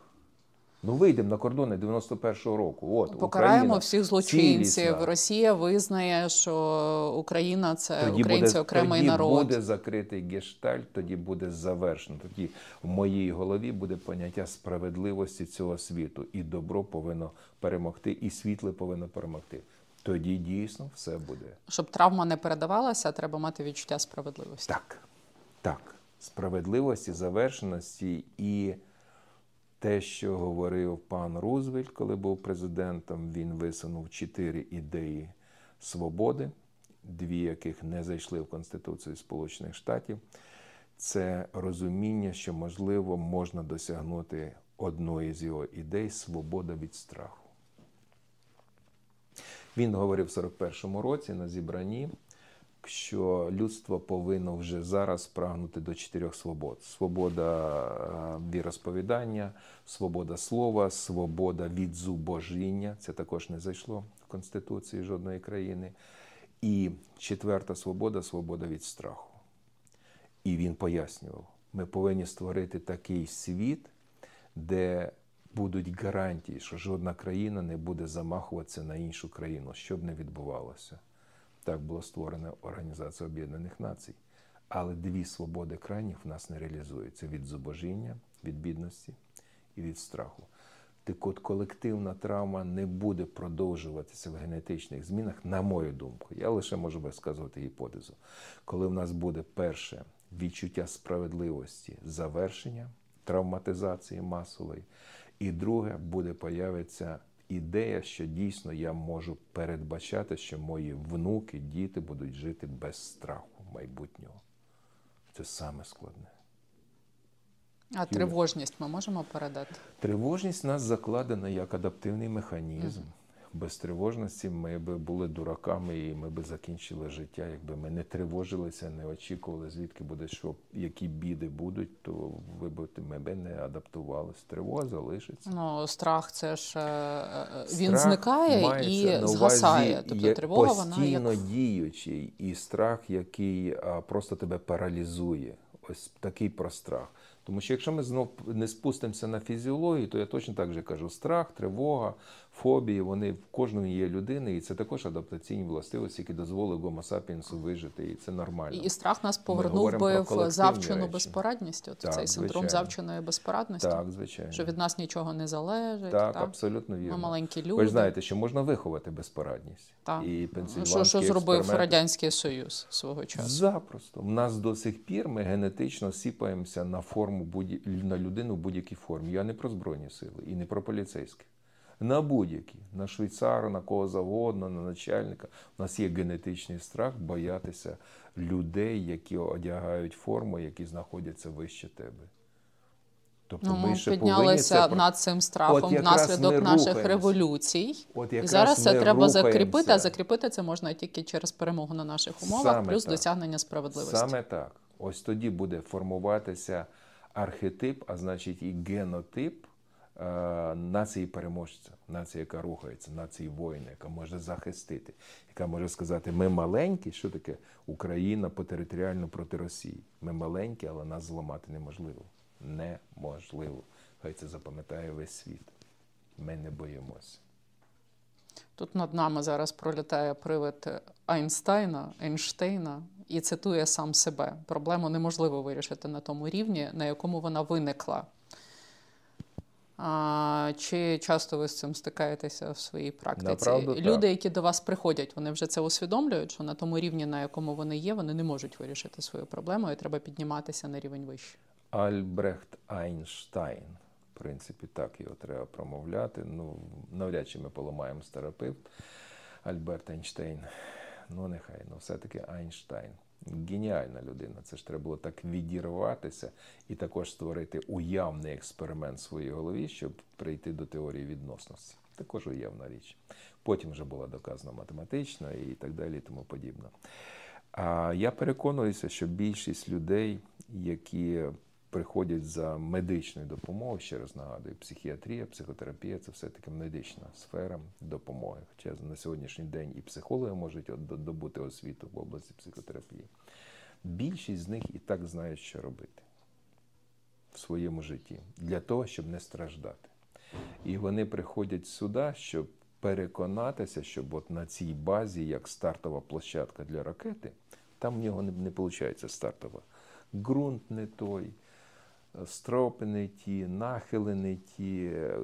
Ну, вийдемо на кордони 91-го року. От, Покараємо Україна всіх злочинців. цілісна. Росія визнає, що Україна це Тоді українці буде, окремий тоді народ. буде закритий гештальт, тоді буде завершено. Тоді в моїй голові буде поняття справедливості цього світу. І добро повинно перемогти, і світле повинно перемогти. Тоді дійсно все буде. Щоб травма не передавалася, треба мати відчуття справедливості. Так, так. Справедливості, завершеності і те, що говорив пан Рузвельт, коли був президентом, він висунув чотири ідеї свободи, дві яких не зайшли в Конституцію Сполучених Штатів. Це розуміння, що можливо можна досягнути одної з його ідей свобода від страху. Він говорив в 41-му році на зібранні, що людство повинно вже зараз прагнути до чотирьох свобод: свобода е, віросповідання, свобода слова, свобода від зубожіння. Це також не зайшло в Конституції жодної країни. І четверта свобода свобода від страху. І він пояснював: ми повинні створити такий світ, де будуть гарантії, що жодна країна не буде замахуватися на іншу країну, що б не відбувалося. Так була створена Організація Об'єднаних Націй. Але дві свободи крайніх в нас не реалізуються: від зубожіння, від бідності і від страху. Так от колективна травма не буде продовжуватися в генетичних змінах, на мою думку. Я лише можу висказувати гіпотезу. Коли в нас буде перше відчуття справедливості, завершення травматизації масової, і друге буде появитися ідея, що дійсно я можу передбачати, що мої внуки, діти будуть жити без страху майбутнього. Це саме складне. А тривожність ми можемо передати? Тривожність в нас закладена як адаптивний механізм. Без тривожності ми б були дураками і ми б закінчили життя. Якби ми не тривожилися, не очікували, звідки буде що, які біди будуть, то ви б ми б не адаптувалися. Тривога залишиться. Ну, страх це ж е, е, він Страх зникає і увазі згасає. Тобто є тривога вона постійно як діючий, і страх, який просто тебе паралізує. Ось такий про страх. Тому що якщо ми знов не спустимося на фізіологію, то я точно так же кажу: страх, тривога, фобії, вони в кожної є людини, і це також адаптаційні властивості, які дозволили Гомо сапіенсу вижити, і це нормально. і страх нас повернув би в завчену речі. безпорадність. От Так, цей синдром звичайно. завченої безпорадності, Так, звичайно. що від нас нічого не залежить. Так, так? абсолютно вірно. Ми маленькі люди. Ви ж знаєте, що можна виховати безпорадність. Так. І що, що зробив Радянський Союз свого часу? Запросто. У нас до сих пір ми генетично сіпаємося на форму будь... на людину в будь-якій формі. Я не про Збройні сили і не про поліцейських. На будь-які, на швейцара, на кого завгодно, на начальника. У нас є генетичний страх боятися людей, які одягають форму, які знаходяться вище тебе. Тобто Ну, ми ще піднялися це над цим страхом внаслідок наших революцій. От І зараз це треба закріпити, а закріпити це можна тільки через перемогу на наших умовах, Саме плюс так. досягнення справедливості. Саме так. Ось тоді буде формуватися архетип, а значить і генотип е, нації переможця, нації, яка рухається, нації воїна, яка може захистити, яка може сказати: ми маленькі, що таке Україна по територіально проти Росії. Ми маленькі, але нас зламати неможливо. Неможливо. Хай це запам'ятає весь світ. Ми не боїмося. Тут над нами зараз пролітає привид Айнстайна, Ейнштейна і цитує сам себе. Проблему неможливо вирішити на тому рівні, на якому вона виникла. А, чи часто ви з цим стикаєтеся в своїй практиці? Направду, так. Люди, які до вас приходять, вони вже це усвідомлюють, що на тому рівні, на якому вони є, вони не можуть вирішити свою проблему, і треба підніматися на рівень вище. Альбрехт Айнштайн. Принципі, так його треба промовляти. Ну, навряд чи ми поламаємо стереотип Альберт Айнштейн. Ну, нехай, ну все-таки Айнштайн. Геніальна людина. Це ж треба було так відірватися і також створити уявний експеримент в своїй голові, щоб прийти до теорії відносності. Також уявна річ. Потім вже була доказана математично і так далі, і тому подібне. А я переконуюся, що більшість людей, які приходять за медичною допомогою, ще раз нагадую, психіатрія, психотерапія це все-таки медична сфера допомоги. Хоча на сьогоднішній день і психологи можуть добути освіту в області психотерапії. Більшість з них і так знають, що робити в своєму житті для того, щоб не страждати. І вони приходять сюди, щоб переконатися, щоб от на цій базі, як стартова площадка для ракети, там в нього не, не виходить стартова. Ґрунт не той, стропи не ті, нахили не ті, е,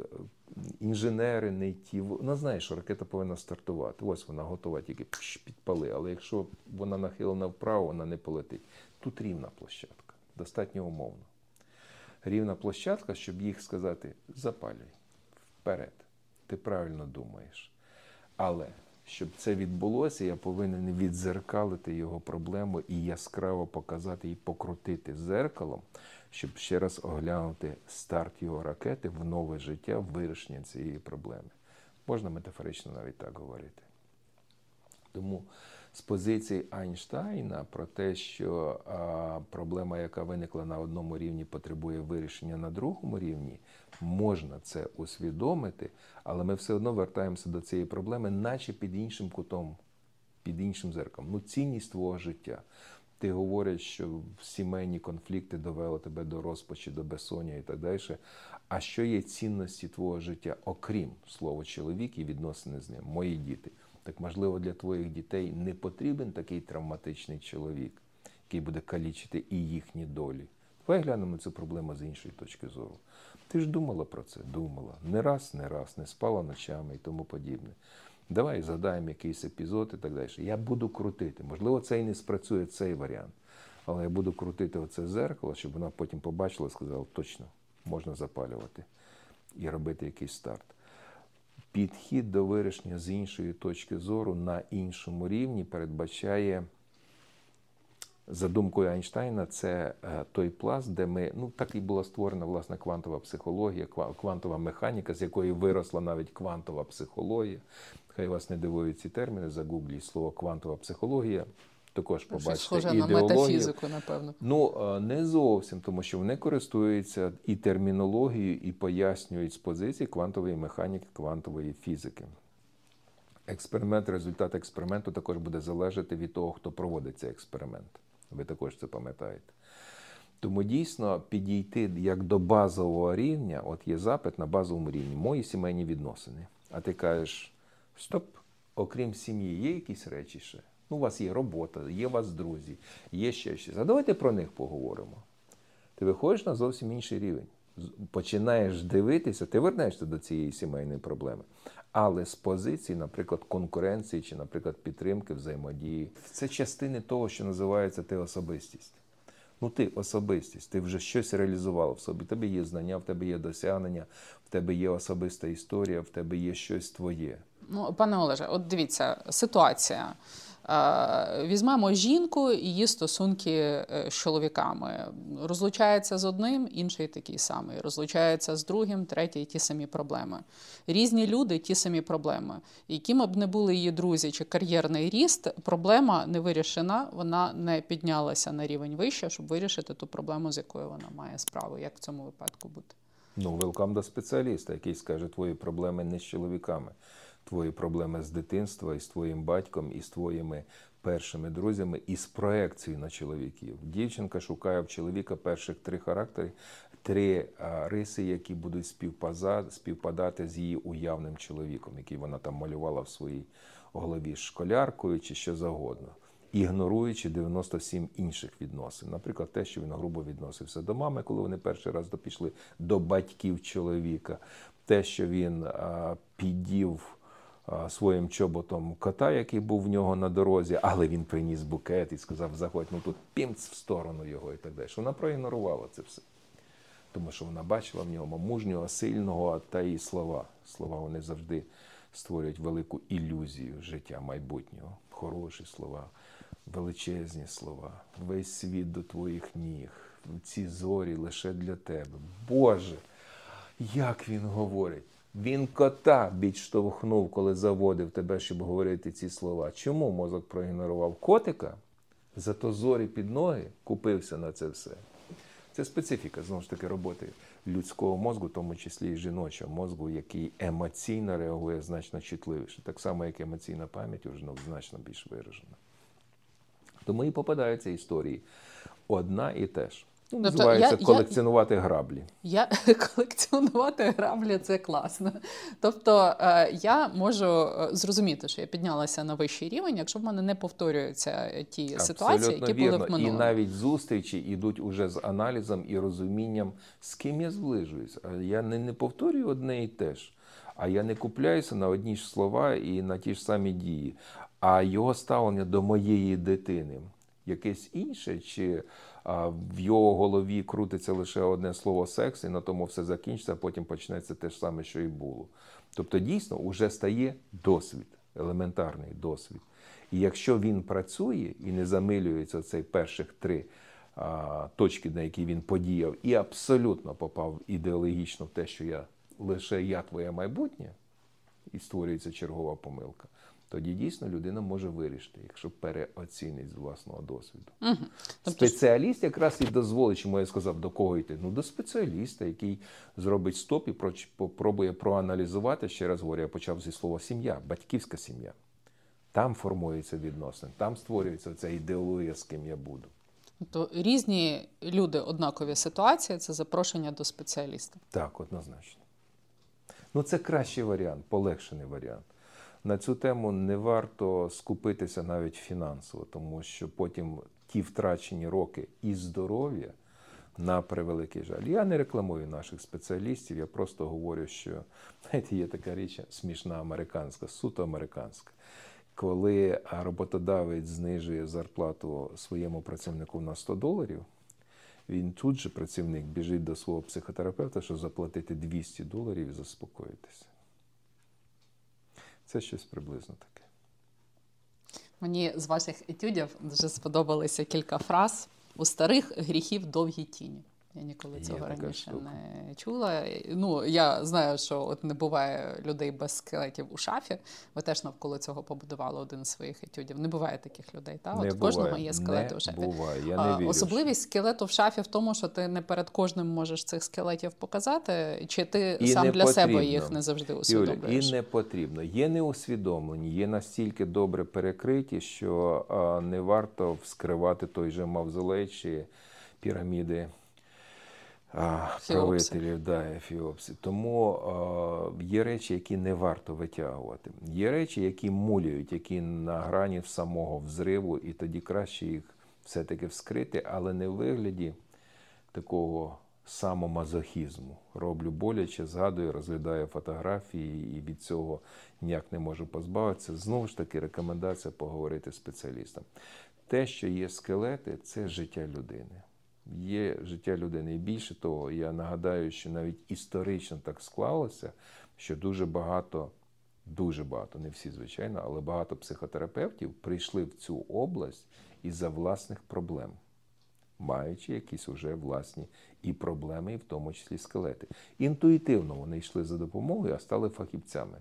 інженери не ті. Вона знає, що ракета повинна стартувати. Ось вона готова, тільки пш, підпали. Але якщо вона нахилена вправо, вона не полетить. Тут рівна площадка, достатньо умовно. Рівна площадка, щоб їх сказати: запалюй вперед. Ти правильно думаєш. Але щоб це відбулося, я повинен відзеркалити його проблему і яскраво показати і покрутити зеркалом, щоб ще раз оглянути старт його ракети в нове життя, в вирішення цієї проблеми. Можна метафорично навіть так говорити. Тому з позиції Айнштайна про те, що а, проблема, яка виникла на одному рівні, потребує вирішення на другому рівні, можна це усвідомити, але ми все одно вертаємося до цієї проблеми, наче під іншим кутом, під іншим зеркалом. Ну, цінність твого життя. Ти говориш, що сімейні конфлікти довели тебе до розпачі, до безсоння і так далі. А що є цінності твого життя, окрім слова чоловік і відносини з ним, мої діти? Так можливо, для твоїх дітей не потрібен такий травматичний чоловік, який буде калічити і їхні долі. Давай глянемо цю проблему з іншої точки зору. Ти ж думала про це? Думала. Не раз, не раз, не спала ночами і тому подібне. Давай згадаємо якийсь епізод і так далі. Я буду крутити. Можливо, це і не спрацює цей варіант. Але я буду крутити оце зеркало, щоб вона потім побачила і сказала, точно, можна запалювати і робити якийсь старт. Підхід до вирішення з іншої точки зору на іншому рівні передбачає, за думкою Айнштайна, це е, той пласт, де ми, ну так і була створена власне квантова психологія, квантова механіка, з якої виросла навіть квантова психологія. Хай вас не дивують ці терміни, загугліть слово квантова психологія. Також побачите схоже ідеологію. на метафізику, напевно. Ну не зовсім, тому що вони користуються і термінологією, і пояснюють з позиції квантової механіки, квантової фізики. Експеримент, результат експерименту також буде залежати від того, хто проводить цей експеримент. Ви також це пам'ятаєте. Тому дійсно підійти як до базового рівня, от є запит на базовому рівні, мої сімейні відносини. А ти кажеш, стоп, окрім сім'ї, є якісь речі ще? Ну, у вас є робота, є у вас друзі, є ще щось. А давайте про них поговоримо. Ти виходиш на зовсім інший рівень. Починаєш дивитися, ти вернешся до цієї сімейної проблеми. Але з позиції, наприклад, конкуренції чи, наприклад, підтримки, взаємодії. Це частини того, що називається ти особистість. Ну, ти особистість, ти вже щось реалізував в собі. В тебе є знання, в тебе є досягнення, в тебе є особиста історія, в тебе є щось твоє. Ну, пане Олеже, от дивіться, ситуація. Візьмемо жінку і її стосунки е, з чоловіками. Розлучається з одним, інший такий самий. Розлучається з другим, третій ті самі проблеми. Різні люди, ті самі проблеми. Якими б не були її друзі чи кар'єрний ріст, проблема не вирішена, вона не піднялася на рівень вище, щоб вирішити ту проблему, з якою вона має справу. Як в цьому випадку бути? Ну, велкам до спеціаліста, який скаже, твої проблеми не з чоловіками твої проблеми з дитинства, і з твоїм батьком, і з твоїми першими друзями, і з проекцією на чоловіків. Дівчинка шукає в чоловіка перших три характери, три риси, які будуть співпадати з її уявним чоловіком, який вона там малювала в своїй голові школяркою чи що завгодно. Ігноруючи 97 інших відносин, наприклад, те, що він грубо відносився до мами, коли вони перший раз допішли до батьків чоловіка, те, що він а, підів своїм чоботом кота, який був в нього на дорозі, але він приніс букет і сказав, заходь, ну тут пімц в сторону його і так далі. Вона проігнорувала це все. Тому що вона бачила в ньому мужнього, сильного та і слова. Слова вони завжди створюють велику ілюзію життя майбутнього. Хороші слова, величезні слова, весь світ до твоїх ніг, ці зорі лише для тебе. Боже, як він говорить! Він кота підштовхнув, коли заводив тебе, щоб говорити ці слова. Чому мозок проігнорував котика? Зато зорі під ноги купився на це все. Це специфіка знову ж таки роботи людського мозку, в тому числі і жіночого мозку, який емоційно реагує значно чутливіше, так само, як емоційна пам'ять у жінок значно більш виражена. Тому і попадаються історії одна і те ж. Ну, тобто Називається я, колекціонувати я, граблі. Я колекціонувати граблі це класно. Тобто е, я можу е, зрозуміти, що я піднялася на вищий рівень, якщо в мене не повторюються ті Абсолютно ситуації, які вірно. були в минулому. І навіть зустрічі йдуть уже з аналізом і розумінням, з ким я зближуюсь. Я не, не повторюю одне і те ж. А я не купляюся на одні ж слова і на ті ж самі дії. А його ставлення до моєї дитини якесь інше, чи в його голові крутиться лише одне слово секс, і на тому все закінчиться, а потім почнеться те ж саме, що і було. Тобто, дійсно, вже стає досвід. елементарний досвід. І якщо він працює і не замилюється цей перших три а, точки, на які він подіяв, і абсолютно попав ідеологічно в те, що я лише я твоє майбутнє, і створюється чергова помилка, тоді дійсно людина може вирішити, якщо переоцінить з власного досвіду. Угу. Тобто, Спеціаліст якраз і дозволить, чому я сказав, до кого йти. Ну, до спеціаліста, який зробить стоп і попробує проаналізувати. Ще раз говорю, я почав зі слова сім'я, батьківська сім'я. Там формується відносини, там створюється ця ідеологія, з ким я буду. тобто різні люди, однакові ситуації це запрошення до спеціаліста. Так, однозначно. Ну, це кращий варіант, полегшений варіант. На цю тему не варто скупитися навіть фінансово, тому що потім ті втрачені роки і здоров'я на превеликий жаль. Я не рекламую наших спеціалістів, я просто говорю, що знаєте, є така річ смішна американська, суто американська. Коли роботодавець знижує зарплату своєму працівнику на 100 доларів, він тут же працівник біжить до свого психотерапевта, щоб заплатити 200 доларів і заспокоїтися. Це щось приблизно таке. Мені з ваших етюдів дуже сподобалися кілька фраз у старих гріхів довгі тіні. Я ніколи цього така раніше не чула. Ну я знаю, що от не буває людей без скелетів у шафі. Ви теж навколо цього побудували один з своїх етюдів. Не буває таких людей. Та не от у кожного буває. є скелети не у шафі. Буває. Я не вірю. Особливість скелету в шафі в тому, що ти не перед кожним можеш цих скелетів показати, чи ти І сам не для себе їх не завжди усвідомлюєш. і не потрібно. Є неусвідомлені, є настільки добре перекриті, що а, не варто вскривати той же мавзолей чи піраміди Хеопса. правителів да, ефіопсів. Тому а, є речі, які не варто витягувати. Є речі, які муляють, які на грані самого взриву, і тоді краще їх все-таки вскрити, але не в вигляді такого самомазохізму. Роблю боляче, згадую, розглядаю фотографії і від цього ніяк не можу позбавитися. Знову ж таки, рекомендація поговорити з спеціалістом. Те, що є скелети, це життя людини. Є життя людини. І більше того, я нагадаю, що навіть історично так склалося, що дуже багато, дуже багато, не всі, звичайно, але багато психотерапевтів прийшли в цю область із-за власних проблем маючи якісь уже власні і проблеми, і в тому числі скелети. Інтуїтивно вони йшли за допомогою, а стали фахівцями.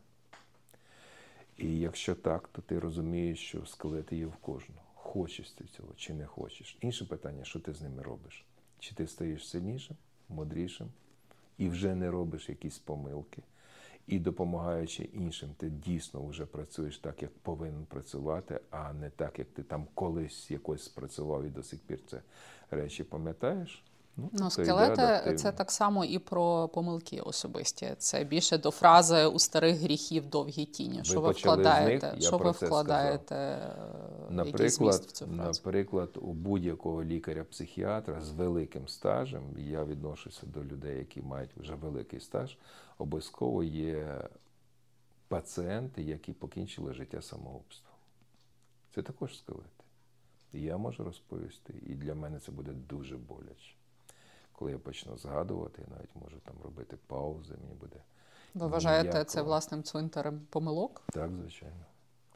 І якщо так, то ти розумієш, що скелети є в кожного. Хочеш ти цього чи не хочеш. Інше питання, що ти з ними робиш? Чи ти стаєш сильнішим, мудрішим і вже не робиш якісь помилки. І допомагаючи іншим, ти дійсно вже працюєш так, як повинен працювати, а не так, як ти там колись якось спрацював і до сих пір це речі пам'ятаєш. Ну, то скелети це так само і про помилки особисті. Це більше до фрази у старих гріхів довгі тіні. Що ви з них, вкладаєте? що ви вкладаєте? зміст в Наприклад, цю фразу? наприклад, у будь-якого лікаря-психіатра з великим стажем, і я відношуся до людей, які мають вже великий стаж, обов'язково є пацієнти, які покінчили життя самогубством. Це також скелети. І я можу розповісти, і для мене це буде дуже боляче. Коли я почну згадувати, я навіть можу там робити паузи, мені буде Ви вважаєте ніякого. це власним цвинтарем помилок? так, звичайно.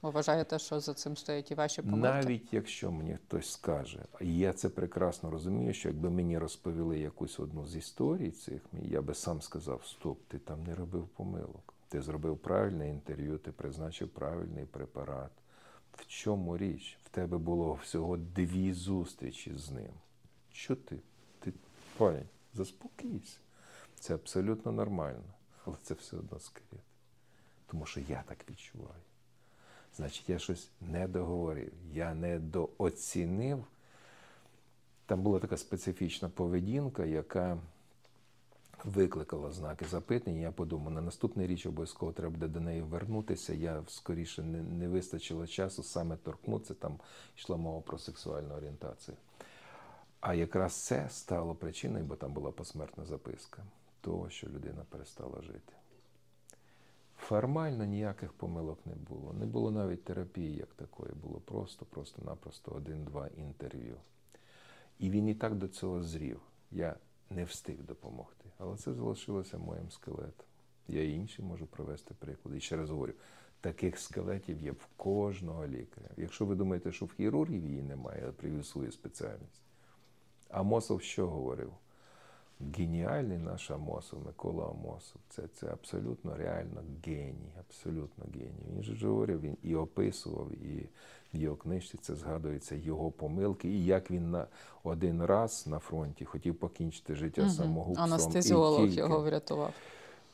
Ви вважаєте, що за цим стоять і ваші помилки? Навіть якщо мені хтось скаже, і я це прекрасно розумію, що якби мені розповіли якусь одну з історій цих, я би сам сказав: стоп, ти там не робив помилок. Ти зробив правильне інтерв'ю, ти призначив правильний препарат. В чому річ? В тебе було всього дві зустрічі з ним. Що ти? Парень, заспокійся. Це абсолютно нормально, але це все одно скелет. Тому що я так відчуваю. Значить, я щось не договорив, я недооцінив. Там була така специфічна поведінка, яка викликала знаки запитання. Я подумав, на наступний річ обов'язково треба буде до неї вернутися. Я скоріше не, не вистачило часу саме торкнутися, там йшла мова про сексуальну орієнтацію. А якраз це стало причиною, бо там була посмертна записка, того, що людина перестала жити. Формально ніяких помилок не було. Не було навіть терапії як такої, було просто, просто-напросто один-два інтерв'ю. І він і так до цього зрів. Я не встиг допомогти. Але це залишилося моїм скелетом. Я і інші можу привести приклад. І ще раз говорю, Таких скелетів є в кожного лікаря. Якщо ви думаєте, що в хірургів її немає, я привів свою спеціальність. Амосов що говорив? Геніальний наш Амосов, Микола Амосов. Це, це абсолютно реально геній, абсолютно геній. Він же говорив, він і описував, і в його книжці це згадується його помилки, і як він на один раз на фронті хотів покінчити життя самогубством. і Анестезіолог тільки- його врятував.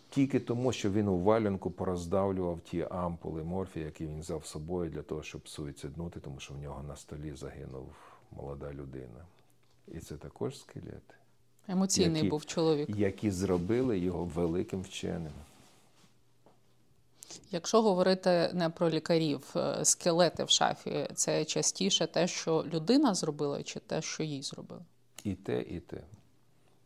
тільки тому, що він у валянку пороздавлював ті ампули морфія, які він взяв з собою для того, щоб суїциднути, тому що в нього на столі загинув молода людина. І це також скелети, Емоційний Які- був чоловік. які зробили його великим вченим. Якщо говорити не про лікарів, е, скелети в шафі це частіше те, що людина зробила, чи те, що їй зробили? І те, і те.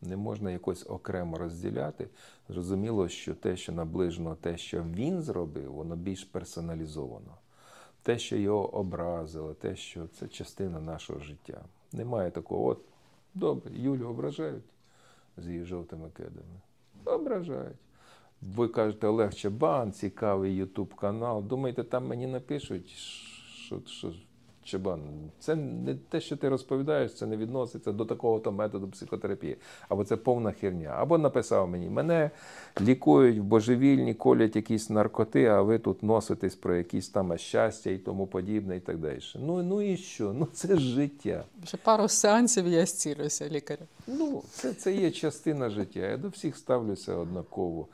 Не можна якось окремо розділяти. Зрозуміло, що те, що наближено, те, що він зробив, воно більш персоналізовано. Те, що його образило, те, що це частина нашого життя. Немає такого, от добре, Юлю ображають з її жовтими кедами. Ображають. Ви кажете, Олег Чабан, цікавий Ютуб канал. Думаєте, там мені напишуть, що, що Чабан, це не те, що ти розповідаєш, це не відноситься до такого то методу психотерапії. Або це повна херня. Або написав мені, мене лікують в божевільні, колять якісь наркоти, а ви тут носитесь про якісь там щастя і тому подібне, і так далі. Ну, ну і що? Ну це життя. Вже пару сеансів я зцілюся лікаря. Ну, це, це є частина життя. Я до всіх ставлюся однаково.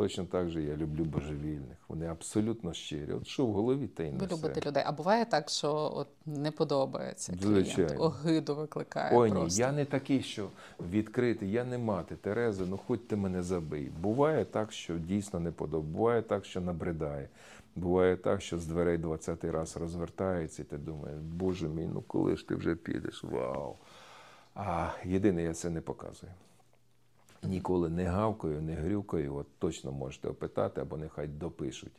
Точно так же я люблю божевільних. Вони абсолютно щирі. От що в голові, те й Ви несе. любите людей. А буває так, що от не подобається Звичайно. клієнт, огиду викликає Ой, ні, просто. я не такий, що відкритий, я не мати, Тереза, ну хоч ти мене забий. Буває так, що дійсно не подобається, буває так, що набридає. Буває так, що з дверей 20-й раз розвертається, і ти думаєш, боже мій, ну коли ж ти вже підеш? Вау. А єдине, я це не показую. Ніколи не гавкою, не грюкою, от точно можете опитати, або нехай допишуть.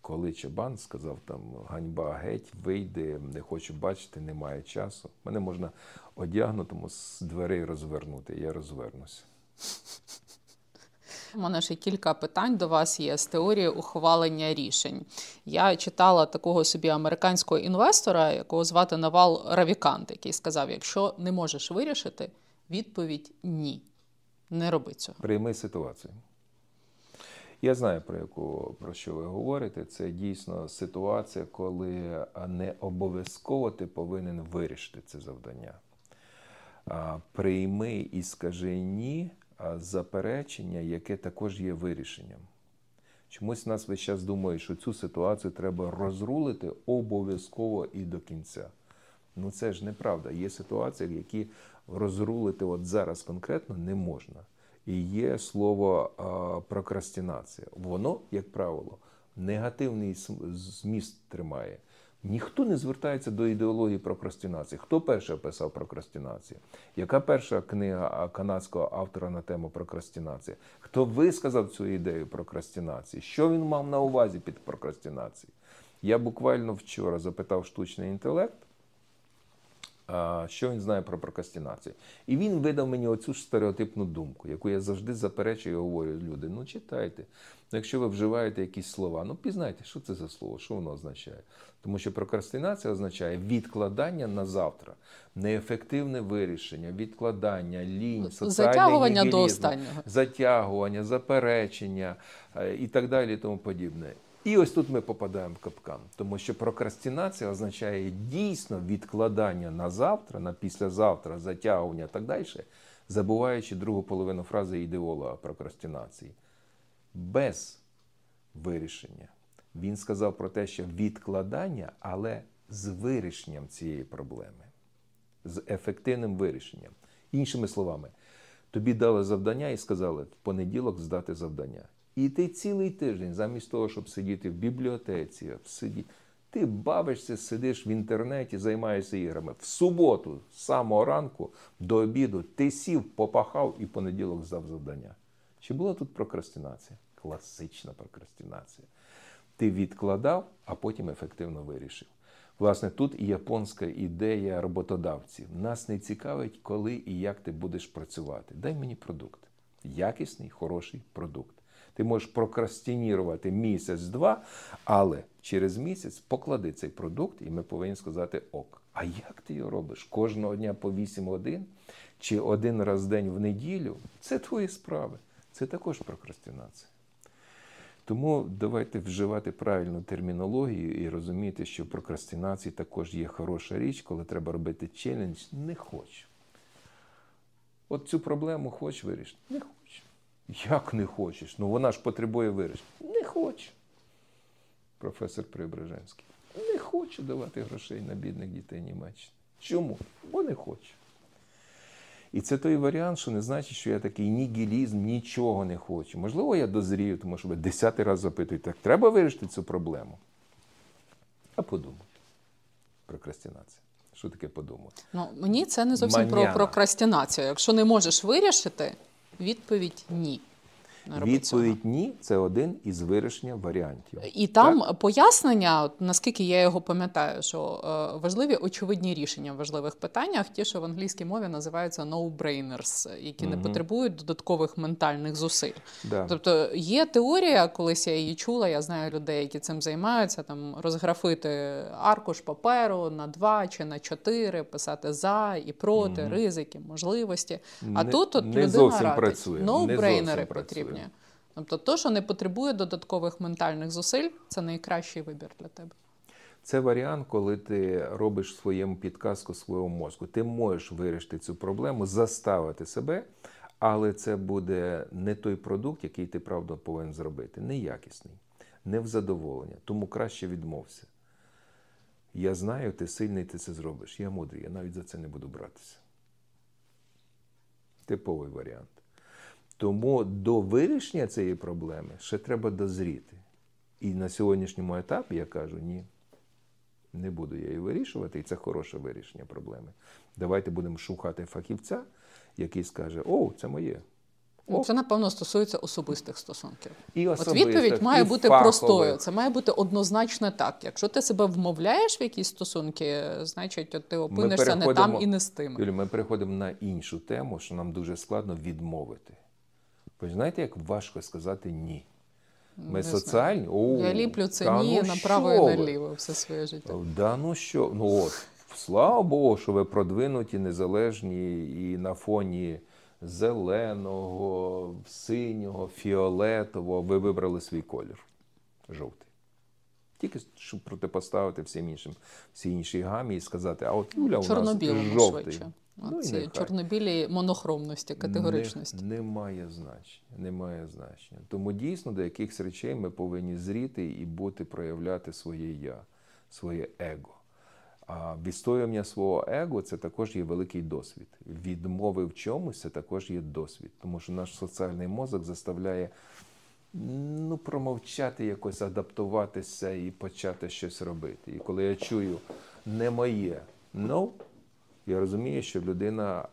Коли Чабан сказав там ганьба геть, вийди, не хочу бачити, немає часу. Мене можна одягнутому з дверей розвернути, я розвернуся. У мене ще кілька питань до вас є з теорії ухвалення рішень. Я читала такого собі американського інвестора, якого звати Навал Равікант, який сказав: якщо не можеш вирішити, відповідь ні. Не роби цього. Прийми ситуацію. Я знаю, про яку про що ви говорите. Це дійсно ситуація, коли не обов'язково ти повинен вирішити це завдання. Прийми і скажи ні заперечення, яке також є вирішенням. Чомусь нас весь час думає, що цю ситуацію треба розрулити обов'язково і до кінця. Ну це ж неправда. Є ситуації, які розрулити от зараз конкретно не можна. І є слово прокрастинація. Воно, як правило, негативний зміст тримає. Ніхто не звертається до ідеології прокрастинації. Хто перший описав прокрастинацію? Яка перша книга канадського автора на тему прокрастинації? Хто висказав цю ідею прокрастинації? Що він мав на увазі під прокрастинацією? Я буквально вчора запитав штучний інтелект, що він знає про прокрастинацію. І він видав мені оцю ж стереотипну думку, яку я завжди заперечую і говорю люди: ну читайте. Ну, якщо ви вживаєте якісь слова, ну пізнайте, що це за слово, що воно означає. Тому що прокрастинація означає відкладання на завтра, неефективне вирішення, відкладання, лінь, соціальний Затягування до останнього. затягування, заперечення е, і так далі, і тому подібне. І ось тут ми попадаємо в капкан, тому що прокрастинація означає дійсно відкладання на завтра, на післязавтра, затягування і так далі, забуваючи другу половину фрази ідеолога прокрастинації. Без вирішення. Він сказав про те, що відкладання, але з вирішенням цієї проблеми, з ефективним вирішенням. Іншими словами, тобі дали завдання і сказали в понеділок здати завдання. І ти цілий тиждень, замість того, щоб сидіти в бібліотеці, сидіти, ти бавишся, сидиш в інтернеті, займаєшся іграми. В суботу, з самого ранку до обіду, ти сів, попахав і в понеділок здав завдання. Чи була тут прокрастинація? Класична прокрастинація. Ти відкладав, а потім ефективно вирішив. Власне, тут і японська ідея роботодавців. Нас не цікавить, коли і як ти будеш працювати. Дай мені продукт. Якісний, хороший продукт. Ти можеш прокрастинувати місяць-два, але через місяць поклади цей продукт, і ми повинні сказати ок. А як ти його робиш? Кожного дня по 8 годин чи один раз в день в неділю це твої справи. Це також прокрастинація. Тому давайте вживати правильну термінологію і розуміти, що в прокрастинації також є хороша річ, коли треба робити челендж, не хочу. От цю проблему хочеш вирішити? Не хочу. Як не хочеш? Ну вона ж потребує вирішення. Не хочу. Професор Преображенський. Не хочу давати грошей на бідних дітей Німеччини. Чому? Бо не хочу. І це той варіант, що не значить, що я такий нігілізм, нічого не хочу. Можливо, я дозрію, тому що ви десятий раз запитуєте, так треба вирішити цю проблему. А подумайте. Прокрастинація. Що таке подумати? Ну, мені це не зовсім Маняна. про прокрастинацію. Якщо не можеш вирішити, відповідь ні. Роби цього. Відповідь ні це один із вирішення варіантів. І там пояснення, от, наскільки я його пам'ятаю, що е, важливі очевидні рішення в важливих питаннях, ті, що в англійській мові називаються no-brainers, які не потребують додаткових ментальних зусиль. Да. Тобто є теорія, колись я її чула, я знаю людей, які цим займаються, там розграфити аркуш паперу на два чи на чотири, писати за і проти, Мгм. ризики, можливості. А Не- тут от не людина зовсім радить. працює, зовсім потрібні. Працює. Тобто, то, що не потребує додаткових ментальних зусиль, це найкращий вибір для тебе. Це варіант, коли ти робиш своєму підказку своєму мозку. Ти можеш вирішити цю проблему, заставити себе, але це буде не той продукт, який ти правда повинен зробити. Неякісний, не в задоволення. Тому краще відмовся. Я знаю, ти сильний, ти це зробиш. Я мудрий, я навіть за це не буду братися. Типовий варіант. Тому до вирішення цієї проблеми ще треба дозріти. І на сьогоднішньому етапі я кажу, ні, не буду я її вирішувати, і це хороше вирішення проблеми. Давайте будемо шукати фахівця, який скаже: О, це моє. Ну, О. Це, напевно, стосується особистих стосунків. І От відповідь має і бути фахових. простою. Це має бути однозначно так. Якщо ти себе вмовляєш в якісь стосунки, значить от ти опинишся не там і не з тими. Юлі, ми переходимо на іншу тему, що нам дуже складно відмовити. Ви знаєте, як важко сказати ні? Ми Не соціальні. О, Я ліплю це та ні ну направо і наліво все своє життя. Да ну що? Ну от, слава Богу, що ви продвинуті, незалежні і на фоні зеленого, синього, фіолетового ви вибрали свій колір. Жовтий. Тільки щоб протипоставити всім іншим, всій іншій гамі і сказати, а от Юля у нас жовтий. швидше. Ну, і Ці чорнобілі монохромності, категоричності. Не, немає значення. Немає значення. Тому дійсно до якихось речей ми повинні зріти і бути, проявляти своє я, своє его. А відстоювання свого его це також є великий досвід. Відмови в чомусь це також є досвід. Тому що наш соціальний мозок заставляє ну, промовчати, якось адаптуватися і почати щось робити. І коли я чую не моє, ну, я розумію, що людина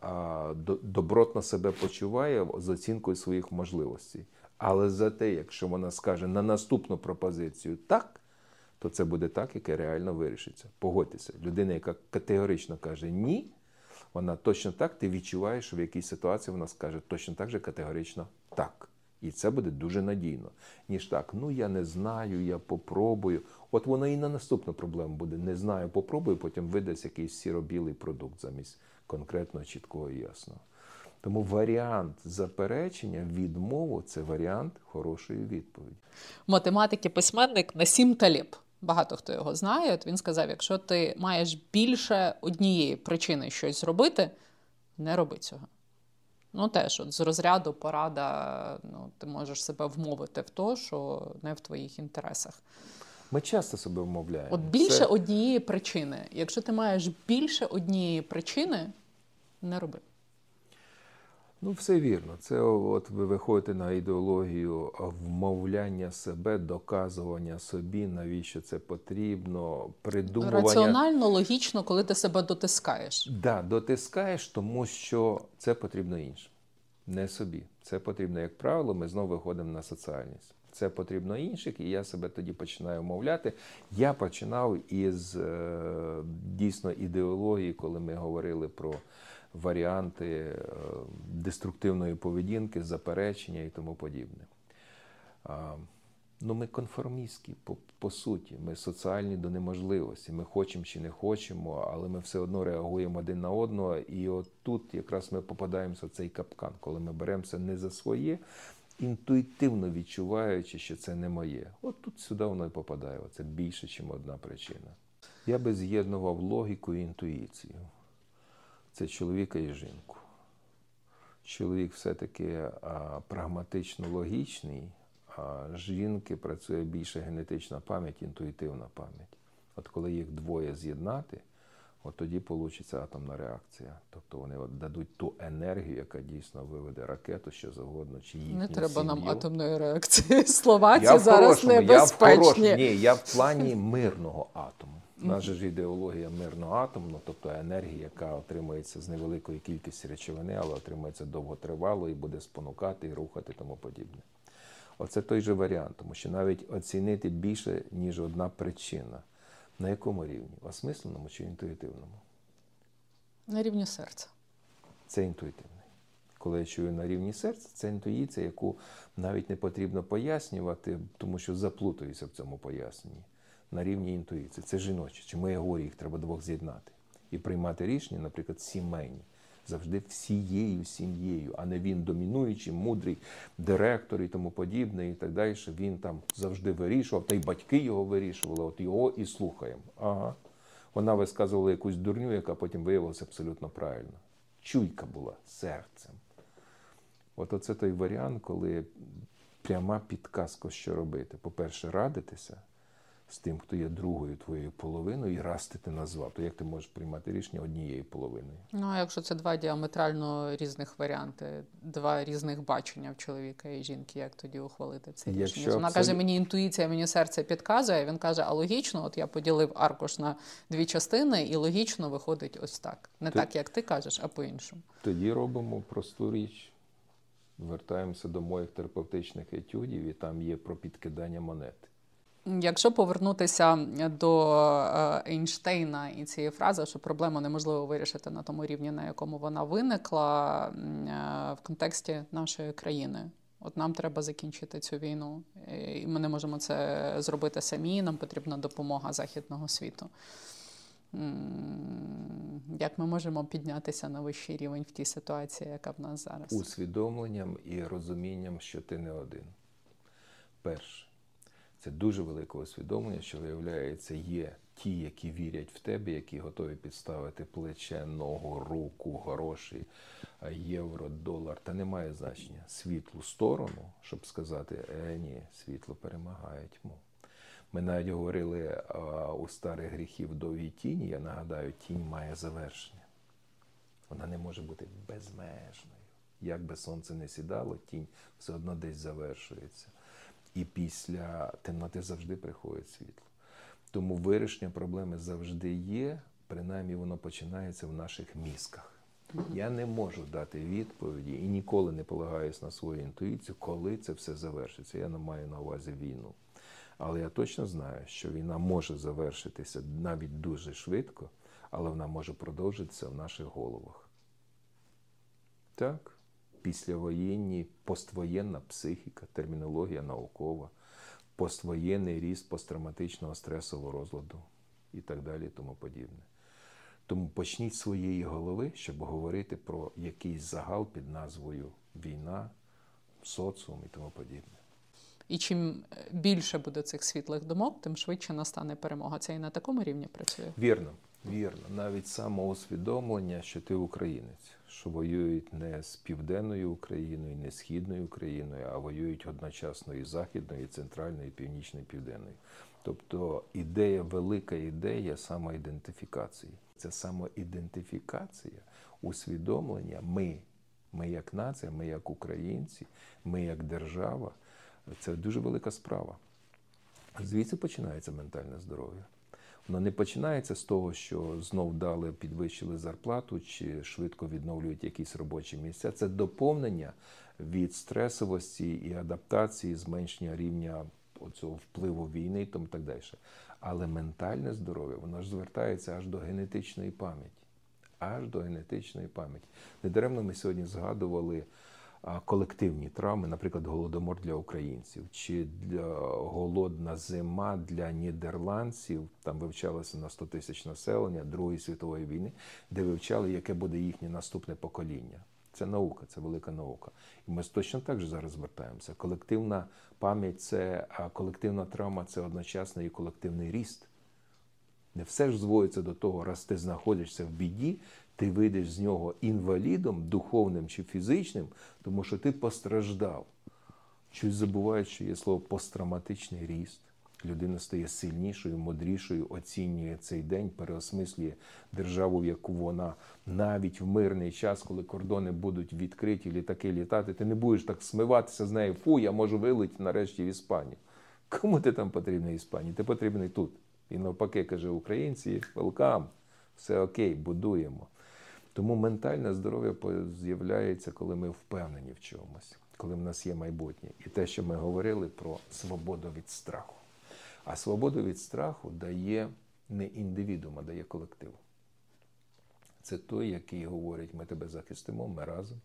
добротно себе почуває з оцінкою своїх можливостей. Але зате, якщо вона скаже на наступну пропозицію так, то це буде так, яке реально вирішиться. Погодьтеся, людина, яка категорично каже ні, вона точно так, ти відчуваєш, що в якійсь ситуації вона скаже точно так же категорично так. І це буде дуже надійно, ніж так. Ну я не знаю, я попробую. От воно і на наступну проблему буде. Не знаю, попробую, потім видасть якийсь сіро-білий продукт замість конкретного, чіткого і ясного. Тому варіант заперечення, відмову це варіант хорошої відповіді. математик і письменник Насім Таліб. Багато хто його знає. От він сказав: якщо ти маєш більше однієї причини щось зробити, не роби цього. Ну, теж, от з розряду порада, ну, ти можеш себе вмовити в то, що не в твоїх інтересах. Ми часто себе вмовляємо. От більше Це- однієї причини. Якщо ти маєш більше однієї причини, не роби. Ну, все вірно. Це от ви виходите на ідеологію вмовляння себе, доказування собі, навіщо це потрібно, придумування. Раціонально, логічно, коли ти себе дотискаєш. Да, дотискаєш, тому що це потрібно іншим, не собі. Це потрібно, як правило, ми знову виходимо на соціальність. Це потрібно інших, і я себе тоді починаю мовляти. Я починав із е, дійсно ідеології, коли ми говорили про варіанти е, деструктивної поведінки, заперечення і тому подібне. Ну, ми конформістські по, по суті. Ми соціальні до неможливості. Ми хочемо чи не хочемо, але ми все одно реагуємо один на одного. І от тут якраз ми попадаємося в цей капкан, коли ми беремося не за своє, інтуїтивно відчуваючи, що це не моє. От тут сюди воно і попадає. Це більше, ніж одна причина. Я би з'єднував логіку і інтуїцію. Це чоловіка і жінку. Чоловік все-таки а, прагматично логічний, а жінки працює більше генетична пам'ять, інтуїтивна пам'ять. От коли їх двоє з'єднати, от тоді вийде атомна реакція. Тобто вони от дадуть ту енергію, яка дійсно виведе ракету, що завгодно, чи їхню Не треба нам атомної реакції. Словаці зараз хорошому, Я в Ні, я в плані мирного атому. У нас же ж ідеологія мирного атому, тобто енергія, яка отримується з невеликої кількості речовини, але отримується довготривало і буде спонукати і рухати тому подібне. Оце той же варіант, тому що навіть оцінити більше, ніж одна причина. На якому рівні? Осмисленому чи інтуїтивному? На рівні серця. Це інтуїтивний. Коли я чую на рівні серця, це інтуїція, яку навіть не потрібно пояснювати, тому що заплутаюся в цьому поясненні. На рівні інтуїції. Це жіночі. Чому я говорю, їх треба двох з'єднати. І приймати рішення, наприклад, сімейні. Завжди всією сім'єю, а не він домінуючий, мудрий директор і тому подібне, і так далі. Він там завжди вирішував, та й батьки його вирішували, от його і слухаємо. Ага. Вона висказувала якусь дурню, яка потім виявилася абсолютно правильно. Чуйка була серцем. От оце той варіант, коли пряма підказка, що робити. По-перше, радитися з тим, хто є другою твоєю половиною, і раз ти ти назвав, то як ти можеш приймати рішення однією половиною? Ну, а якщо це два діаметрально різних варіанти, два різних бачення в чоловіка і жінки, як тоді ухвалити це Якщо рішення? Вона абсолют- каже, мені інтуїція, мені серце підказує. Він каже, а логічно, от я поділив аркуш на дві частини, і логічно виходить ось так. Не Ти- так, як ти кажеш, а по-іншому. Тоді робимо просту річ. Вертаємося до моїх терапевтичних етюдів, і там є про підкидання монети. Якщо повернутися до е, Ейнштейна і цієї фрази, що проблему неможливо вирішити на тому рівні, на якому вона виникла е, в контексті нашої країни. От нам треба закінчити цю війну, і ми не можемо це зробити самі. Нам потрібна допомога західного світу. Як ми можемо піднятися на вищий рівень в тій ситуації, яка в нас зараз? усвідомленням і розумінням, що ти не один. Перше, це дуже велике усвідомлення, що виявляється, є ті, які вірять в тебе, які готові підставити плече, ногу, руку, гроші, євро, долар. Та немає значення світлу сторону, щоб сказати, е, ні, світло перемагає тьму. Ми навіть говорили а, у старих гріхів довгій тіні. Я нагадаю, тінь має завершення. Вона не може бути безмежною. Як би сонце не сідало, тінь все одно десь завершується. І після темноти завжди приходить світло. Тому вирішення проблеми завжди є, принаймні воно починається в наших мізках. Я не можу дати відповіді і ніколи не полагаюсь на свою інтуїцію, коли це все завершиться. Я не маю на увазі війну. Але я точно знаю, що війна може завершитися навіть дуже швидко, але вона може продовжитися в наших головах. Так, післявоєнні, поствоєнна психіка, термінологія наукова, поствоєнний ріст посттравматичного стресового розладу і так далі, тому подібне. Тому почніть з своєї голови, щоб говорити про якийсь загал під назвою війна, соціум і тому подібне. І чим більше буде цих світлих думок, тим швидше настане перемога. Це і на такому рівні працює. Вірно, вірно. Навіть самоусвідомлення, що ти українець, що воюють не з південною Україною, не з східною Україною, а воюють одночасно і західною, і центральною, і північною, і південною. Тобто ідея, велика ідея самоідентифікації. Це самоідентифікація, усвідомлення. Ми, ми як нація, ми як українці, ми як держава. Це дуже велика справа. Звідси починається ментальне здоров'я. Воно не починається з того, що знов дали, підвищили зарплату чи швидко відновлюють якісь робочі місця. Це доповнення від стресовості і адаптації, зменшення рівня цього впливу війни і тому так далі. Але ментальне здоров'я, воно ж звертається аж до генетичної пам'яті. Аж до генетичної пам'яті. Недаремно ми сьогодні згадували колективні травми, наприклад, голодомор для українців, чи для голодна зима для нідерландців. Там вивчалося на 100 тисяч населення Другої світової війни, де вивчали, яке буде їхнє наступне покоління. Це наука, це велика наука. І ми точно так же зараз звертаємося. Колективна пам'ять це колективна травма це одночасно і колективний ріст. Не все ж зводиться до того, раз ти знаходишся в біді, ти вийдеш з нього інвалідом, духовним чи фізичним, тому що ти постраждав. Щось забувають, що є слово посттравматичний ріст. Людина стає сильнішою, мудрішою, оцінює цей день, переосмислює державу, в яку вона навіть в мирний час, коли кордони будуть відкриті, літаки літати, ти не будеш так смиватися з нею. Фу, я можу вилетіти нарешті в Іспанію. Кому ти там потрібний в Іспанії? Ти потрібний тут. І навпаки, каже українці, велкам, все окей, будуємо. Тому ментальне здоров'я з'являється, коли ми впевнені в чомусь, коли в нас є майбутнє. І те, що ми говорили про свободу від страху. А свободу від страху дає не індивідум, а дає колектив. Це той, який говорить, ми тебе захистимо, ми разом,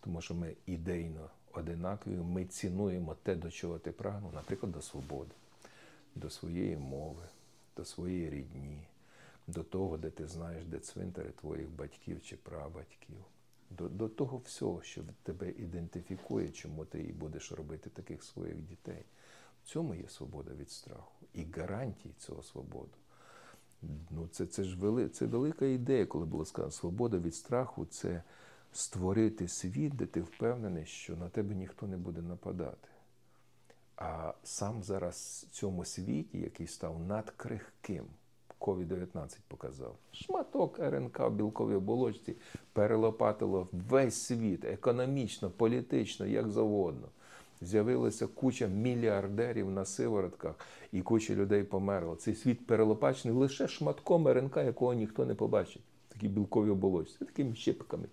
тому що ми ідейно одинакові, ми цінуємо те, до чого ти прагнув, наприклад, до свободи, до своєї мови, до своєї рідні, до того, де ти знаєш, де цвинтари твоїх батьків чи прабатьків, до, до того всього, що тебе ідентифікує, чому ти і будеш робити таких своїх дітей. В цьому є свобода від страху і гарантії цього свободи. Ну, це це ж вели, це велика ідея, коли було сказано, свобода від страху це створити світ, де ти впевнений, що на тебе ніхто не буде нападати. А сам зараз в цьому світі, який став надкрихким, COVID-19 показав, шматок РНК в білковій оболочці перелопатило весь світ економічно, політично, як завгодно. З'явилася куча мільярдерів на сиворотках, і куча людей померло. Цей світ перелопачений лише шматком РНК, якого ніхто не побачить. Такі білкові оболочці, такими щепками.